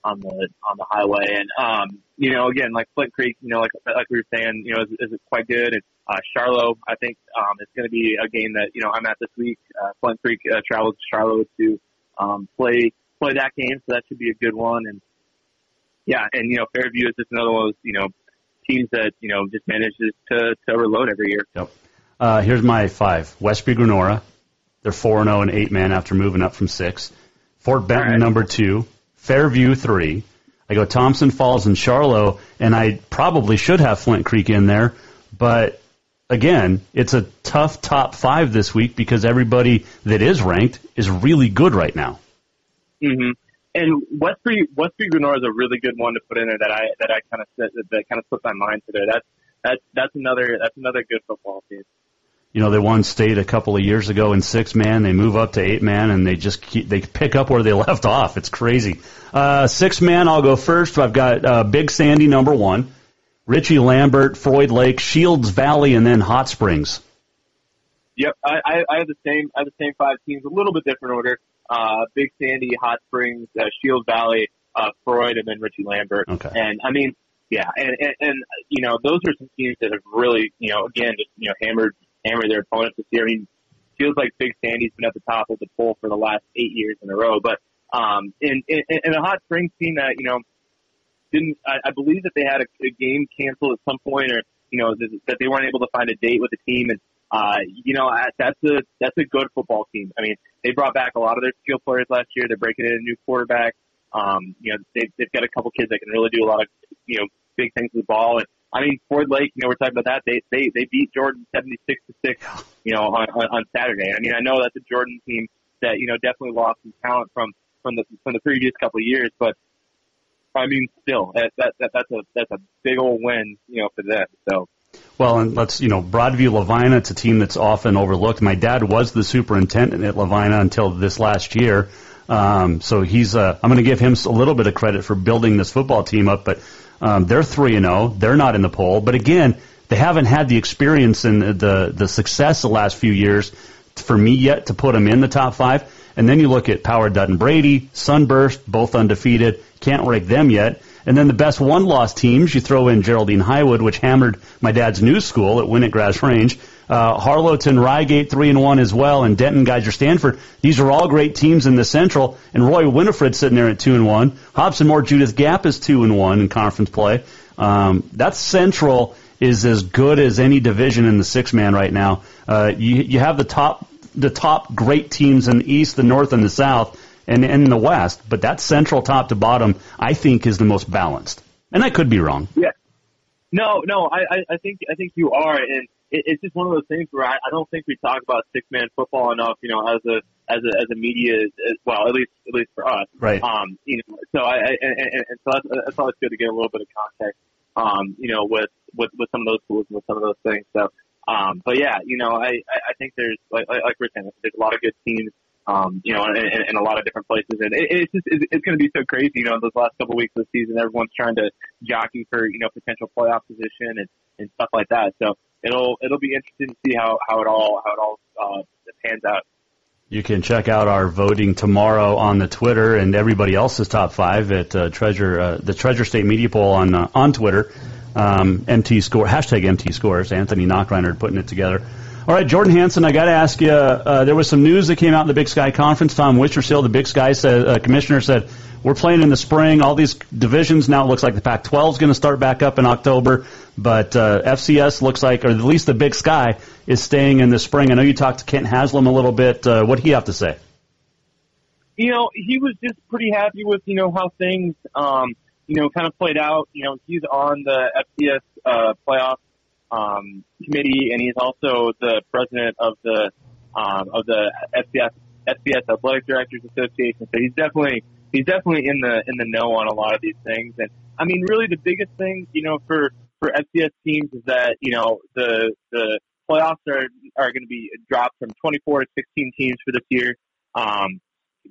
[SPEAKER 4] on the, on the highway. And, um, you know, again, like Flint Creek, you know, like, like we were saying, you know, is, is quite good. And, uh, Charlo, I think, um, it's going to be a game that, you know, I'm at this week. Uh, Flint Creek, uh, travels to Charlo to, um, play, play that game. So that should be a good one. And yeah, and, you know, Fairview is just another one of those, you know, teams that, you know, just manages to, to overload every year.
[SPEAKER 1] Yep. Uh, here's my five. Westby Grenora. They're 4 and 0 and 8 man after moving up from 6. Fort Benton, number 2. Fairview, 3. I go Thompson Falls and Charlo, and I probably should have Flint Creek in there, but again, it's a tough top five this week because everybody that is ranked is really good right now.
[SPEAKER 4] Hmm And Westbury Westbury Grenora is a really good one to put in there that I that I kind of that, that kind of slipped my mind today. That's that's that's another that's another good football team.
[SPEAKER 1] You know, they won state a couple of years ago in six man. They move up to eight man, and they just keep, they pick up where they [LAUGHS] left off. It's crazy. Uh, six man, I'll go first. I've got uh, Big Sandy number one, Richey Lambert, Froid Lake, Shields Valley, and then Hot Springs.
[SPEAKER 4] Yep, I, I, I have the same I have the same five teams, a little bit different order. Uh, Big Sandy, Hot Springs, uh, Shield Valley, uh, Froid, and then Richey Lambert.
[SPEAKER 1] Okay.
[SPEAKER 4] And I mean, yeah, and, and and you know those are some teams that have really you know again just you know hammered hammered their opponents this year. I mean, feels like Big Sandy's been at the top of the poll for the last eight years in a row. But um, in in, in a Hot Springs team that you know didn't I, I believe that they had a, a game canceled at some point, or you know that, that they weren't able to find a date with the team, and uh, you know that's a that's a good football team. I mean, they brought back a lot of their skill players last year. They're breaking in a new quarterback. Um, you know, they've, they've got a couple kids that can really do a lot of you know big things with the ball, and I mean, Froid Lake, you know, we're talking about that. They they they beat Jordan seventy six to six, you know, on, on on Saturday. I mean, I know that's a Jordan team that you know definitely lost some talent from from the from the previous couple of years, but I mean, still, that that, that that's a that's a big old win, you know, for them. So.
[SPEAKER 1] Well, and let's, you know, Broadview Lavina, it's a team that's often overlooked. My dad was the superintendent at Lavina until this last year. Um, so he's, uh, I'm going to give him a little bit of credit for building this football team up, but, um, they're 3 and 0. They're not in the poll. But again, they haven't had the experience and the, the success the last few years for me yet to put them in the top five. And then you look at Power Dutton Brady, Sunburst, both undefeated. Can't rank them yet. And then the best one loss teams, you throw in Geraldine Highwood, which hammered my dad's new school at Winnett Grass Range. Uh, Harlowton, Ryegate, three and one as well, and Denton, Geyser, Stanford. These are all great teams in the Central. And Roy Winifred sitting there at two and one. Hobson Moore, Judith Gap is two and one in conference play. Um, that Central is as good as any division in the six man right now. Uh, you you have the top the top great teams in the East, the North, and the South, and, in the West. But that Central top to bottom, I think, is the most balanced. And I could be wrong.
[SPEAKER 4] Yeah. No, no, I, I think I think you are, and it, it's just one of those things where I, I don't think we talk about six man football enough. You know, as a as a as a media, as, well, at least at least for us.
[SPEAKER 1] Right.
[SPEAKER 4] Um. You know, so I, I and, and, and so that's, that's always good to get a little bit of context. Um. You know, with with with some of those schools and with some of those things. So. Um. But yeah, you know, I I think there's like like, like we're saying, there's a lot of good teams um, you know, in, in, a lot of different places. And it, it's just, it's, it's going to be so crazy, you know, those last couple weeks of the season, everyone's trying to jockey for, you know, potential playoff position and, and stuff like that. So it'll, it'll be interesting to see how, how it all, how it all, uh, pans out.
[SPEAKER 1] You can check out our voting tomorrow on the Twitter and everybody else's top five at uh, Treasure, uh, the Treasure State Media Poll on uh, on Twitter. Um, MT score hashtag MT scores. Anthony Knockreiner putting it together. All right, Jordan Hansen, I got to ask you. Uh, there was some news that came out in the Big Sky Conference. Tom Wistrcill, the Big Sky said, uh, commissioner, said we're playing in the spring. All these divisions now it looks like the Pac-12 is going to start back up in October, but uh, FCS looks like, or at least the Big Sky is staying in the spring. I know you talked to Kent Haslam a little bit. Uh, what do he have to say?
[SPEAKER 4] You know, he was just pretty happy with you know how things um, you know kind of played out. You know, he's on the FCS uh, playoff um, committee, and he's also the president of the um, of the FCS FCS Athletic Directors Association. So he's definitely he's definitely in the in the know on a lot of these things. And I mean, really, the biggest thing you know for for FCS teams is that you know the the playoffs are are going to be dropped from 24 to 16 teams for this year. Um,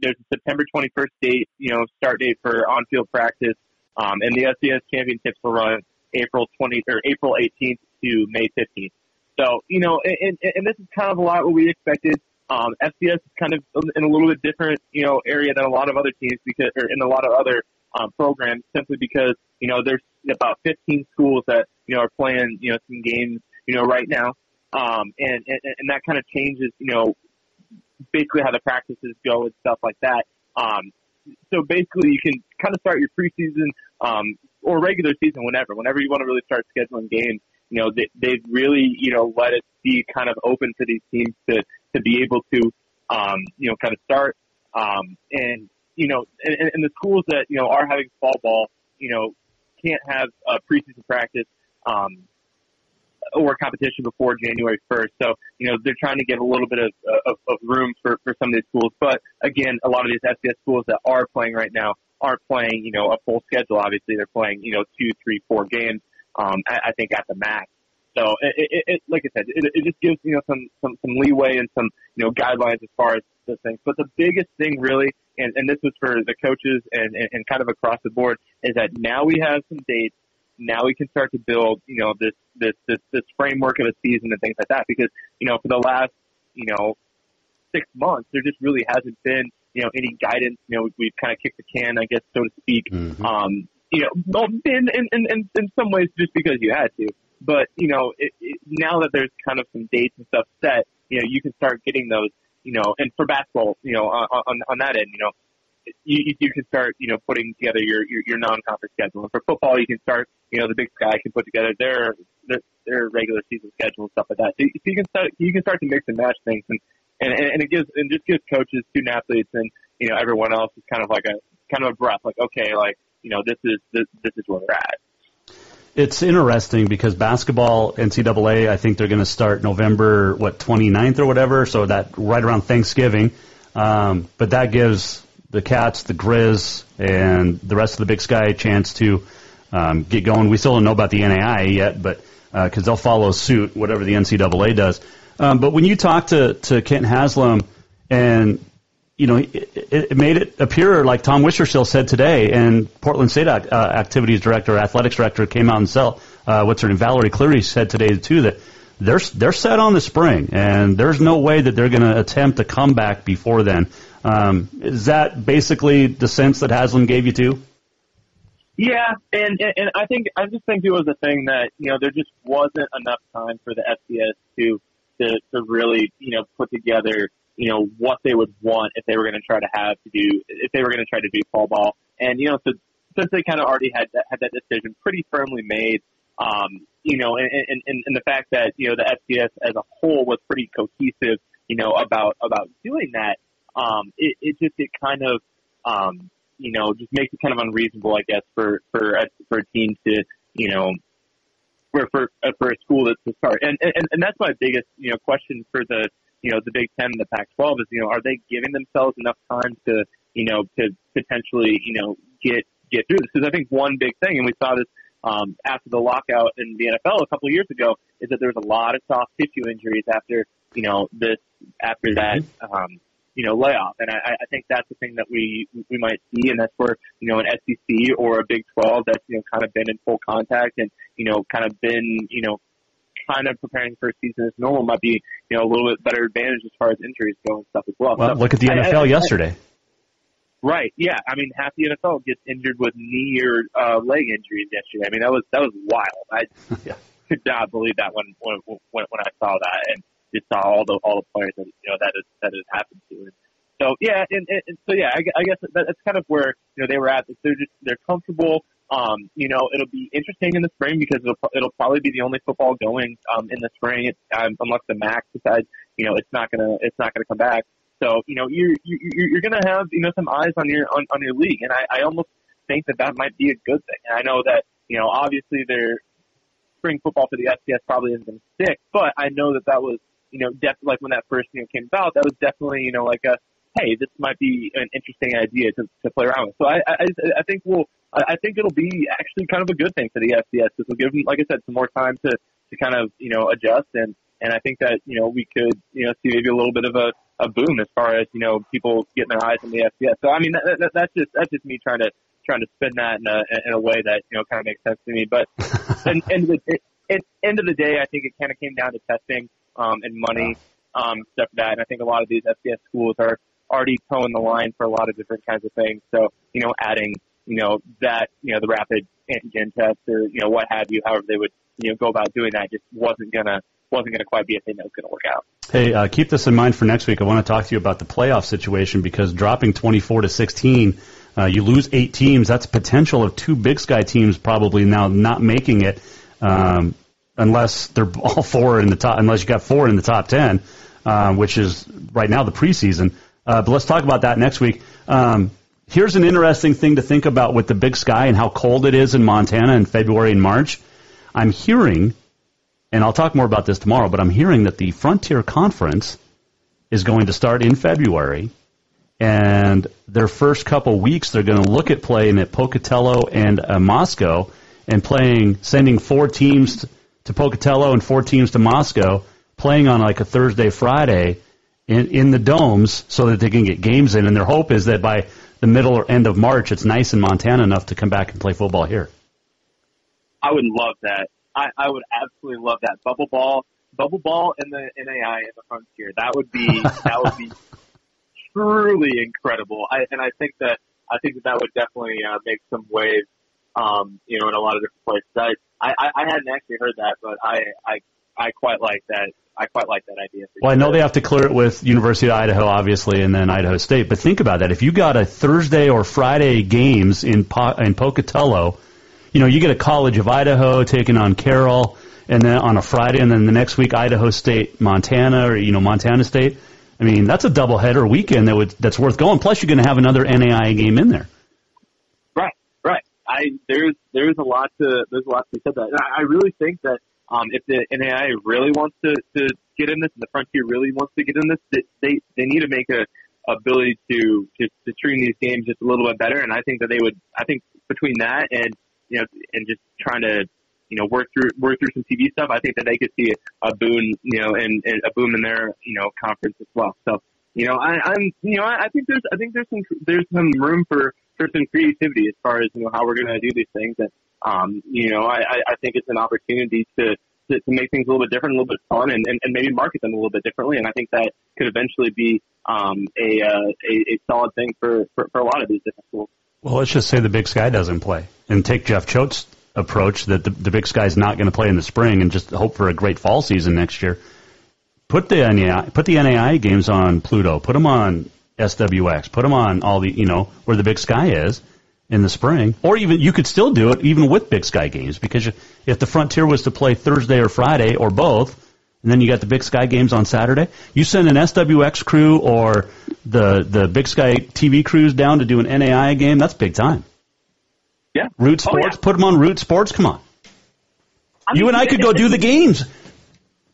[SPEAKER 4] there's a September 21st date, you know, start date for on-field practice, um, and the FCS championships will run April 20 or April 18th to May 15th. So, you know, and, and this is kind of a lot what we expected. Um, FCS is kind of in a little bit different, you know, area than a lot of other teams because, or in a lot of other um, programs simply because, you know, there's about 15 schools that, you know, are playing, you know, some games, you know, right now. Um, and, and, and that kind of changes, you know, basically how the practices go and stuff like that. Um, so basically you can kind of start your preseason, um, or regular season whenever, whenever you want to really start scheduling games you know, they, they've really, you know, let it be kind of open for these teams to, to be able to, um, you know, kind of start. Um, and, you know, and, and the schools that, you know, are having fall ball, you know, can't have a preseason practice, um, or competition before January 1st. So, you know, they're trying to give a little bit of, of, of room for, for some of these schools. But again, a lot of these FCS schools that are playing right now aren't playing, you know, a full schedule. Obviously, they're playing, you know, two, three, four games um, I, I think at the max. So it, it, it like I said, it, it just gives you know some some some leeway and some you know guidelines as far as the things. But the biggest thing really, and, and this was for the coaches and, and and kind of across the board, is that now we have some dates. Now we can start to build you know this this this this framework of a season and things like that. Because you know for the last you know six months, there just really hasn't been you know any guidance. You know we've kind of kicked the can, I guess so to speak. Mm-hmm. Um, you know, well, in, in, in, in some ways just because you had to. But, you know, it, it, now that there's kind of some dates and stuff set, you know, you can start getting those, you know, and for basketball, you know, on, on, on that end, you know, you, you can start, you know, putting together your, your, your non-conference schedule. And for football, you can start, you know, the Big Sky can put together their, their, their regular season schedule and stuff like that. So you, so you can start, you can start to mix and match things and, and, and it gives, and just gives coaches, student athletes and, you know, everyone else is kind of like a, kind of a breath, like, okay, like, you know, this is this, this is where we're at.
[SPEAKER 1] It's interesting because basketball NCAA, I think they're going to start November what 29th or whatever, so that right around Thanksgiving. Um, but that gives the Cats, the Grizz, and the rest of the Big Sky a chance to um, get going. We still don't know about the NAI yet, but because uh, they'll follow suit whatever the NCAA does. Um, but when you talk to to Kent Haslam and you know, it, it made it appear like Tom Wistrcill said today, and Portland State uh, Activities Director, Athletics Director came out and said, uh, what's her name, Valerie Cleary said today too that they're they're set on the spring, and there's no way that they're going to attempt a comeback before then. Um, is that basically the sense that Haslam gave you too?
[SPEAKER 4] Yeah, and, and and I think I just think it was a thing that you know there just wasn't enough time for the FCS to to to really you know put together you know what they would want if they were going to try to have to do if they were going to try to do fall ball, and you know so since they kind of already had that had that decision pretty firmly made, um, you know, and, and, and the fact that, you know, the FCS as a whole was pretty cohesive, you know, about, about doing that, um, it, it just, it kind of, um, you know, just makes it kind of unreasonable, I guess, for, for, a, for a team to, you know, for, for, for a school to, to start. And, and, and that's my biggest, you know, question for the, you know, the Big Ten and the Pac-12 is, you know, are they giving themselves enough time to, you know, to potentially, you know, get, get through this? Because I think one big thing, and we saw this um, after the lockout in the NFL a couple of years ago is that there's a lot of soft tissue injuries after you know this after that um, you know layoff, and I, I think that's the thing that we we might see, and that's where you know an SEC or a Big 12 that's you know kind of been in full contact and you know kind of been you know kind of preparing for a season as normal might be you know a little bit better advantage as far as injuries go and stuff as well.
[SPEAKER 1] Well,
[SPEAKER 4] so
[SPEAKER 1] look at the NFL
[SPEAKER 4] I, I,
[SPEAKER 1] yesterday.
[SPEAKER 4] Right. Yeah. I mean, half the NFL gets injured with knee or uh, leg injuries yesterday. I mean, that was that was wild. I [LAUGHS]
[SPEAKER 1] yeah.
[SPEAKER 4] could not believe that when when when, when I saw that and just saw all the all the players that you know that it, that it happened to. And so yeah, and, and, and so yeah, I, I guess that, that's kind of where you know they were at. They're just they're comfortable. Um, you know, it'll be interesting in the spring because it'll it'll probably be the only football going um, in the spring, um, unless the MAC decides you know it's not gonna it's not gonna come back. So you know you're you're, you're to have you know some eyes on your on, on your league, and I, I almost think that that might be a good thing. And I know that you know obviously their spring football for the FCS probably isn't going to stick, but I know that that was you know def- like when that first you know came about, that was definitely you know like a hey this might be an interesting idea to to play around with. So I I, I think we'll I think it'll be actually kind of a good thing for the FCS because we'll give them like I said some more time to to kind of you know adjust and and I think that you know we could you know see maybe a little bit of a a boom as far as you know people getting their eyes on the FCS. So I mean that, that, that's just that's just me trying to trying to spin that in a in a way that you know kind of makes sense to me. But [LAUGHS] end of the it, end of the day, I think it kind of came down to testing um, and money um, stuff like that. And I think a lot of these FCS schools are already towing the line for a lot of different kinds of things. So you know, adding you know that you know the rapid antigen test or you know what have you, however they would you know go about doing that, just wasn't gonna wasn't going to quite be a thing that was to work out.
[SPEAKER 1] Hey, uh, keep this in mind for next week. I want to talk to you about the playoff situation because dropping 24 to 16, uh, you lose eight teams. That's potential of two Big Sky teams probably now not making it, um, unless they're all four in the top. Unless you got four in the top 10, uh, which is right now the preseason. Uh, but let's talk about that next week. Um, here's an interesting thing to think about with the Big Sky and how cold it is in Montana in February and March. I'm hearing and I'll talk more about this tomorrow, but I'm hearing that the Frontier Conference is going to start in February. And their first couple weeks, they're going to look at playing at Pocatello and uh, Moscow and playing, sending four teams to Pocatello and four teams to Moscow, playing on like a Thursday, Friday in, in the domes so that they can get games in. And their hope is that by the middle or end of March, it's nice in Montana enough to come back and play football here.
[SPEAKER 4] I would love that. I, I would absolutely love that bubble ball, bubble ball in the NAI in the frontier. That would be that would be [LAUGHS] truly incredible. I, and I think that I think that that would definitely uh, make some waves. Um, you know, in a lot of different places. I, I, I hadn't actually heard that, but I, I, I quite like that. I quite like that idea.
[SPEAKER 1] Well, I know they have to clear it with University of Idaho, obviously, and then Idaho State. But think about that: if you got a Thursday or Friday games in po- in Pocatello you know, you get a College of Idaho taking on Carroll, and then on a Friday, and then the next week Idaho State, Montana, or you know Montana State. I mean, that's a doubleheader weekend that would that's worth going. Plus, you're going to have another NAIA game in there.
[SPEAKER 4] Right, right. I there's there's a lot to there's a lot to be said that. And I, I really think that um, if the NAIA really wants to to get in this, and the Frontier really wants to get in this, they they need to make a ability to to, to treat these games just a little bit better. And I think that they would. I think between that and you know, and just trying to, you know, work through work through some TV stuff, I think that they could see a boon, you know, and, and a boom in their, you know, conference as well. So, you know, I, I'm, you know, I, I think there's, I think there's some, there's some room for, for some creativity as far as, you know, how we're going to do these things. And, um, you know, I, I think it's an opportunity to, to, to make things a little bit different, a little bit fun, and, and, and maybe market them a little bit differently. And I think that could eventually be um, a, uh, a a solid thing for, for for a lot of these different schools.
[SPEAKER 1] Well, let's just say the Big Sky doesn't play, and take Jeff Choate's approach that the, the Big Sky's not going to play in the spring, and just hope for a great fall season next year. Put the NAI, put the NAI games on Pluto. Put them on SWX. Put them on all the you know where the Big Sky is in the spring, or even you could still do it even with Big Sky games because if the Frontier was to play Thursday or Friday or both, and then you got the Big Sky games on Saturday, you send an SWX crew or the the Big Sky TV crews down to do an NAI game. That's big time.
[SPEAKER 4] Yeah,
[SPEAKER 1] Root
[SPEAKER 4] Oh,
[SPEAKER 1] Sports.
[SPEAKER 4] yeah.
[SPEAKER 1] Put them on Root Sports. Come on,
[SPEAKER 4] I
[SPEAKER 1] you and I could go do the games.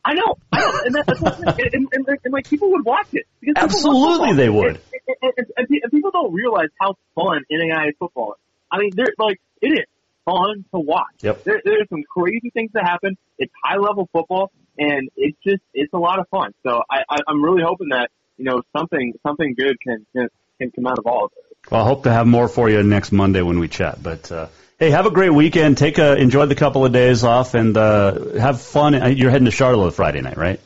[SPEAKER 4] I know, I know, and that, that's what and, and, and, and like people would watch it. Because people love
[SPEAKER 1] Absolutely they would.
[SPEAKER 4] And, and, and, and, pe- and people don't realize how fun NAIA football is. I mean, they're like it is fun to watch.
[SPEAKER 1] Yep.
[SPEAKER 4] There, there's some crazy things that happen. It's high level football, and it's just it's a lot of fun. So I, I I'm really hoping that you know something something good can can, can come out of all of it.
[SPEAKER 1] Well, I hope to have more for you next Monday when we chat. But uh, hey, have a great weekend. Take a enjoy the couple of days off and uh, have fun. Uh, You're heading to Charlo Friday night, right?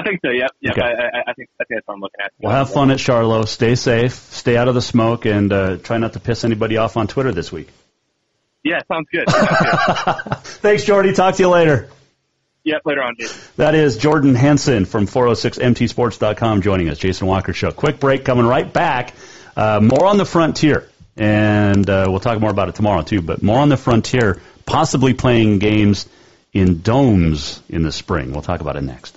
[SPEAKER 4] I think so. Yep. Yep.
[SPEAKER 1] Okay.
[SPEAKER 4] I, I, I think I think that's what I'm looking at.
[SPEAKER 1] Well, have fun at Charlo. Stay safe. Stay out of the smoke, and uh, try not to piss anybody off on Twitter this week.
[SPEAKER 4] Yeah, sounds good. [LAUGHS] Sounds good.
[SPEAKER 1] Thanks, Jordy. Talk to you later.
[SPEAKER 4] yep. Later on, Jason.
[SPEAKER 1] That is Jordan Hansen from 406mtsports.com joining us. Jason Walker Show. Quick break coming right back. Uh, more on the frontier, and uh, we'll talk more about it tomorrow too. But more on the frontier, possibly playing games in domes in the spring. We'll talk about it next.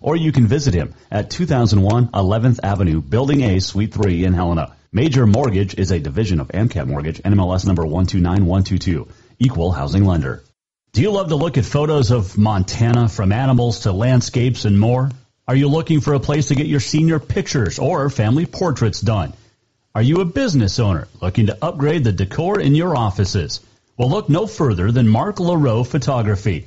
[SPEAKER 5] or you can visit him at 2001 11th Avenue, Building A, Suite 3 in Helena. Major Mortgage is a division of AMCAP Mortgage, NMLS number 129122, equal housing lender. Do you love to look at photos of Montana from animals to landscapes and more? Are you looking for a place to get your senior pictures or family portraits done? Are you a business owner looking to upgrade the decor in your offices? Well, look no further than Mark LaRoe Photography.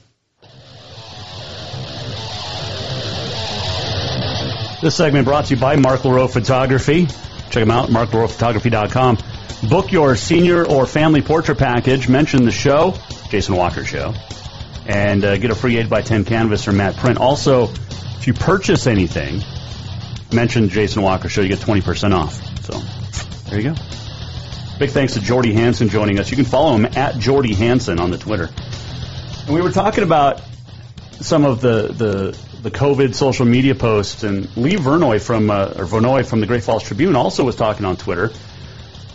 [SPEAKER 1] This segment brought to you by Mark LaRoe Photography. Check them out, marklaroephotography.com. Book your senior or family portrait package. Mention the show, Jason Walker Show, and uh, get a free 8x10 canvas or matte print. Also, if you purchase anything, mention Jason Walker Show, you get 20% off. So, there you go. Big thanks to Jordy Hansen joining us. You can follow him at Jordy Hansen on the Twitter. And we were talking about some of the, the the COVID social media posts, and Lee Vernoy from uh, or Vernoy from the Great Falls Tribune also was talking on Twitter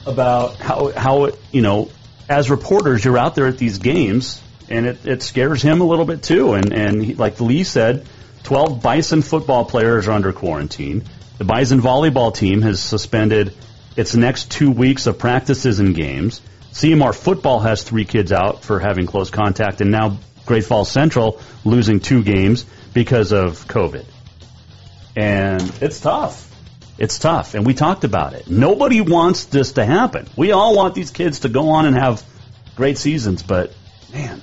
[SPEAKER 1] about how how you know as reporters you're out there at these games, and it, it scares him a little bit too. And and he, like Lee said, 12 Bison football players are under quarantine. The Bison volleyball team has suspended its next two weeks of practices and games. CMR football has three kids out for having close contact, and now Great Falls Central losing two games because of COVID. And it's tough. It's tough. And we talked about it. Nobody wants this to happen. We all want these kids to go on and have great seasons, but man.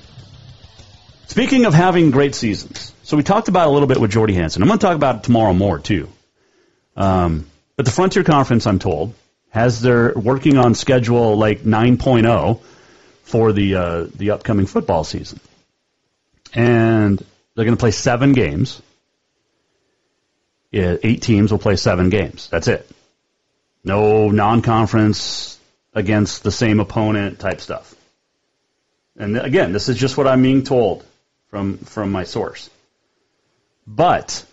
[SPEAKER 1] Speaking of having great seasons, so we talked about a little bit with Jordy Hansen. I'm going to talk about it tomorrow more too. Um, but the Frontier Conference, I'm told, has their working on schedule like 9.0 for the uh, the upcoming football season, and they're going to play seven games. Eight teams will play seven games. That's it. No non-conference against the same opponent type stuff. And again, this is just what I'm being told from from my source. But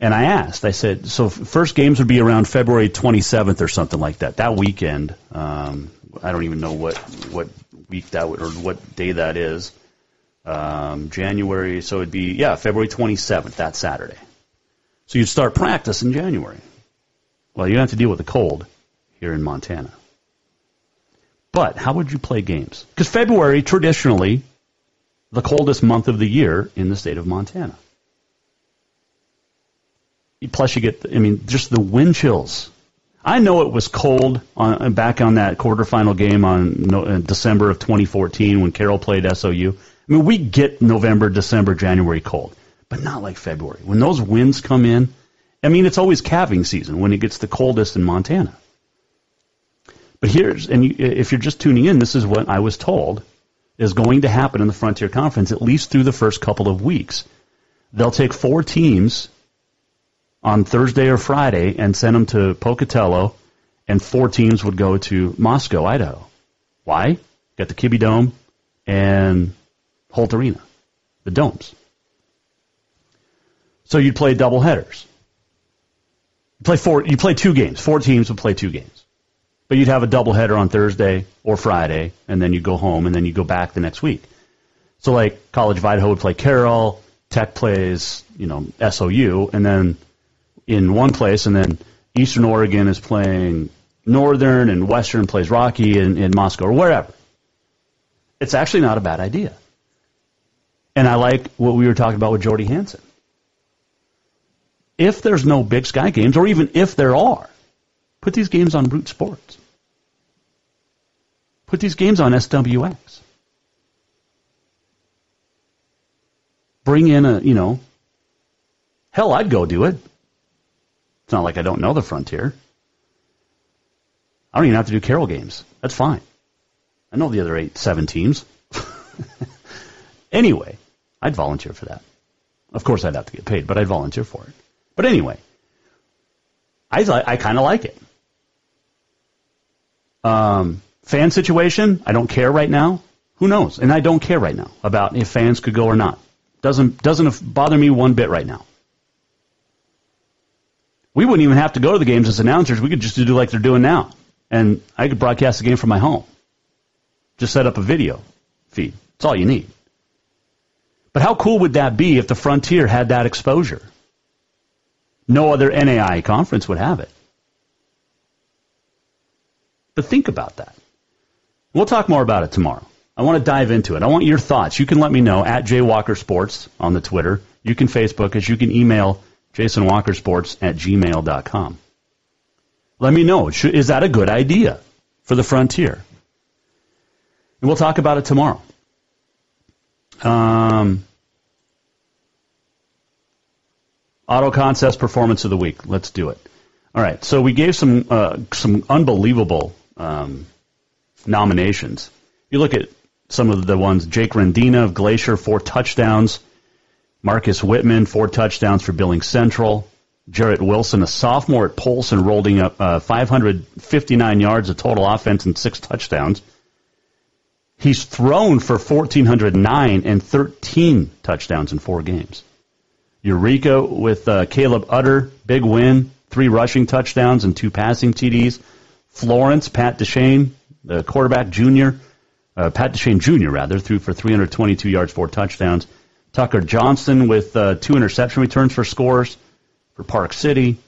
[SPEAKER 1] and I asked, I said, so first games would be around February 27th or something like that. That weekend, um, I don't even know what what week that would or what day that is. Um, January, so it'd be yeah, February 27th, that Saturday. So you'd start practice in January. Well, you have to deal with the cold here in Montana. But how would you play games? Because February, traditionally, the coldest month of the year in the state of Montana. Plus, you get, I mean, just the wind chills. I know it was cold on, back on that quarterfinal game on December of 2014 when Carroll played SOU. I mean, we get November, December, January cold, but not like February. When those winds come in, I mean, it's always calving season when it gets the coldest in Montana. But here's, and if you're just tuning in, this is what I was told is going to happen in the Frontier Conference, at least through the first couple of weeks. They'll take four teams on Thursday or Friday and send them to Pocatello, and four teams would go to Moscow, Idaho. Why? Got the Kibbie Dome and Holt Arena, the domes. So you'd play double headers. You play four. You play two games. Four teams would play two games. But you'd have a double header on Thursday or Friday, and then you go home, and then you go back the next week. So like College of Idaho would play Carroll, Tech plays, you know, SOU, and then in one place, and then Eastern Oregon is playing Northern, and Western plays Rocky in, in Moscow or wherever. It's actually not a bad idea. And I like what we were talking about with Jordy Hansen. If there's no Big Sky games, or even if there are, Put these games on Root Sports. Put these games on SWX. Bring in a, you know, hell, I'd go do it. It's not like I don't know the Frontier. I don't even have to do Carroll games. That's fine. I know the other eight, seven teams. [LAUGHS] anyway, I'd volunteer for that. Of course, I'd have to get paid, but I'd volunteer for it. But anyway, I, I kind of like it. Um, fan situation, I don't care right now. Who knows? And I don't care right now about if fans could go or not. Doesn't doesn't bother me one bit right now. We wouldn't even have to go to the games as announcers. We could just do like they're doing now, and I could broadcast the game from my home. Just set up a video feed. That's all you need. But how cool would that be if the Frontier had that exposure? No other NAI conference would have it. But think about that. We'll talk more about it tomorrow. I want to dive into it. I want your thoughts. You can let me know at jwalkersports on the Twitter. You can Facebook us. You can email jasonwalkersports at gmail.com. Let me know. Is that a good idea for the frontier? And we'll talk about it tomorrow. Um, Auto Concepts Performance of the Week. Let's do it. All right. So we gave some uh, some unbelievable um, nominations. You look at some of the ones Jake Rendina of Glacier, four touchdowns. Marcus Whitman, four touchdowns for Billings Central. Jarrett Wilson, a sophomore at Polson, rolling up uh, 559 yards of total offense and six touchdowns. He's thrown for 1,409 and 13 touchdowns in four games. Eureka with uh, Caleb Utter, big win, three rushing touchdowns and two passing TDs. Florence, Pat Deshane, the quarterback junior, uh, Pat Deshane Jr. rather, threw for 322 yards, four touchdowns. Tucker Johnson with uh, two interception returns for scores for Park City.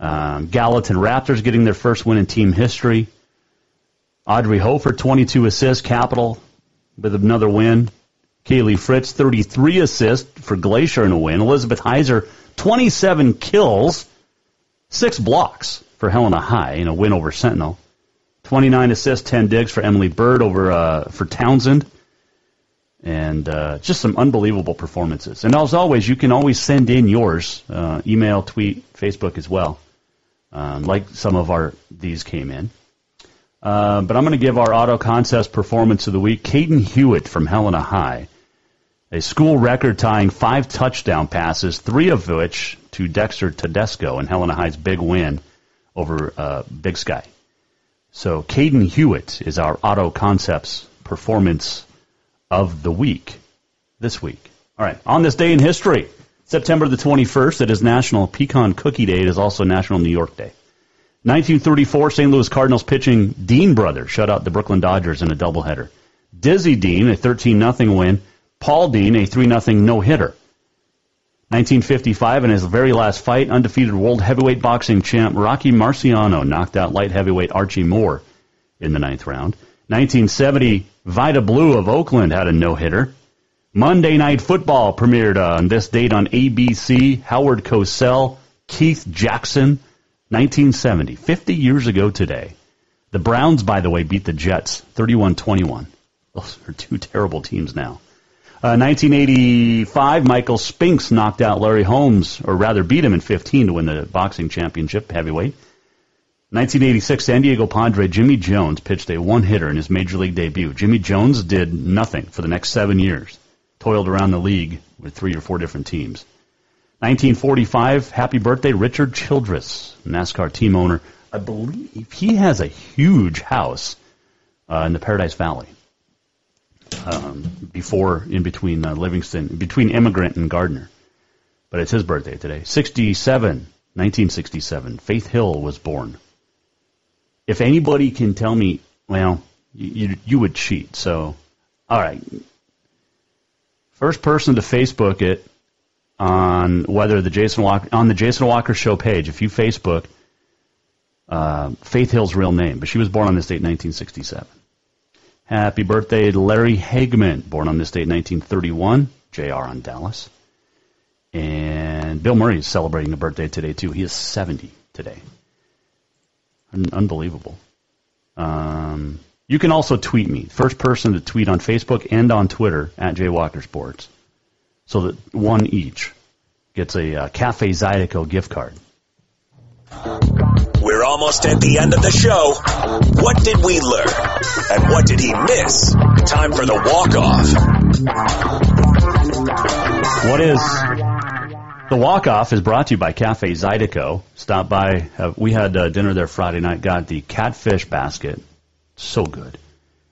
[SPEAKER 1] Um, Gallatin Raptors getting their first win in team history. Audrey Hofer, 22 assists, Capital with another win. Kaylee Fritz, 33 assists for Glacier in a win. Elizabeth Heiser, 27 kills, six blocks for Helena High in a win over Sentinel. 29 assists, 10 digs for Emily Bird over uh, for Townsend. And uh, just some unbelievable performances. And as always, you can always send in yours, uh, email, tweet, Facebook as well, um, like some of our these came in. Uh, but I'm going to give our auto concepts performance of the week. Caden Hewitt from Helena High, a school record tying five touchdown passes, three of which to Dexter Tedesco in Helena High's big win over uh, Big Sky. So Caden Hewitt is our auto concepts performance of the week this week. All right, on this day in history, September the 21st, it is National Pecan Cookie Day. It is also National New York Day. 1934, St. Louis Cardinals pitching Dean brothers shut out the Brooklyn Dodgers in a doubleheader. Dizzy Dean, a 13 0 win. Paul Dean, a 3 0 no hitter. 1955, in his very last fight, undefeated world heavyweight boxing champ Rocky Marciano knocked out light heavyweight Archie Moore in the ninth round. 1970, Vida Blue of Oakland had a no hitter. Monday Night Football premiered uh, on this date on ABC. Howard Cosell, Keith Jackson, 1970, 50 years ago today. The Browns, by the way, beat the Jets 31 21. Those are two terrible teams now. Uh, 1985, Michael Spinks knocked out Larry Holmes, or rather beat him in 15 to win the boxing championship heavyweight. 1986, San Diego Padre Jimmy Jones pitched a one-hitter in his major league debut. Jimmy Jones did nothing for the next seven years, toiled around the league with three or four different teams. 1945, happy birthday, Richard Childress, NASCAR team owner. I believe he has a huge house uh, in the Paradise Valley. Um, before, in between uh, Livingston, between Emigrant and Gardiner. But it's his birthday today. 67, 1967, Faith Hill was born if anybody can tell me, well, you, you, you would cheat. So, all right. First person to Facebook it on whether the Jason Walker on the Jason Walker Show page. If you Facebook uh, Faith Hill's real name, but she was born on this date, 1967. Happy birthday to Larry Hagman, born on this date, 1931. JR on Dallas. And Bill Murray is celebrating a birthday today, too. He is 70 today. Unbelievable. Um, you can also tweet me. First person to tweet on Facebook and on Twitter at Jaywalker Sports. So that one each gets a uh, Cafe Zydeco gift card.
[SPEAKER 3] We're almost at the end of the show. What did we learn? And what did he miss? Time for the walk off.
[SPEAKER 1] What is the walk off is brought to you by Cafe Zydeco. Stop by. Uh, we had uh, dinner there Friday night. Got the catfish basket. So good.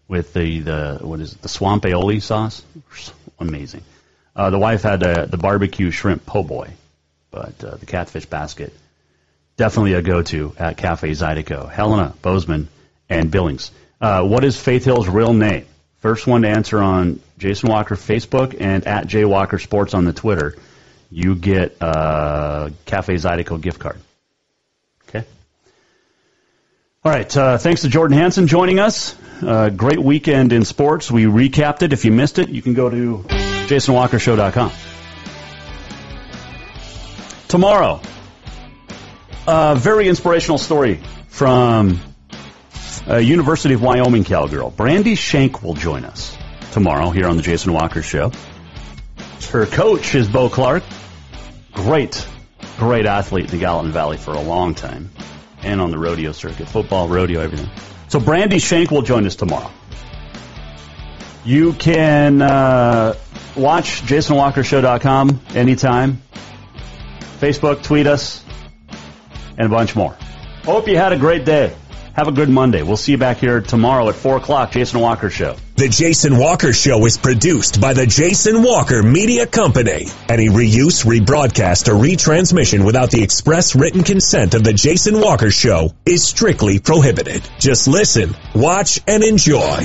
[SPEAKER 1] With the, the what is it, the swamp aioli sauce. Amazing. Uh, the wife had uh, the barbecue shrimp po' boy, but uh, the catfish basket definitely a go to at Cafe Zydeco. Helena Bozeman and Billings. Uh, what is Faith Hill's real name? First one to answer on Jason Walker Facebook and at Jay Walker Sports on the Twitter you get a Cafe Zydeco gift card. Okay. All right. Uh, thanks to Jordan Hansen joining us. Uh, great weekend in sports. We recapped it. If you missed it, you can go to jasonwalkershow.com. Tomorrow, a very inspirational story from a University of Wyoming cowgirl. Brandy Shank will join us tomorrow here on the Jason Walker Show. Her coach is Bo Clark great, great athlete in the Gallatin Valley for a long time and on the rodeo circuit, football, rodeo, everything. So Brandy Shank will join us tomorrow. You can uh, watch JasonWalkerShow.com anytime. Facebook, tweet us, and a bunch more. Hope you had a great day. Have a good Monday. We'll see you back here tomorrow at 4 o'clock, Jason Walker Show.
[SPEAKER 3] The Jason Walker Show is produced by the Jason Walker Media Company. Any reuse, rebroadcast, or retransmission without the express written consent of the Jason Walker Show is strictly prohibited. Just listen, watch, and enjoy.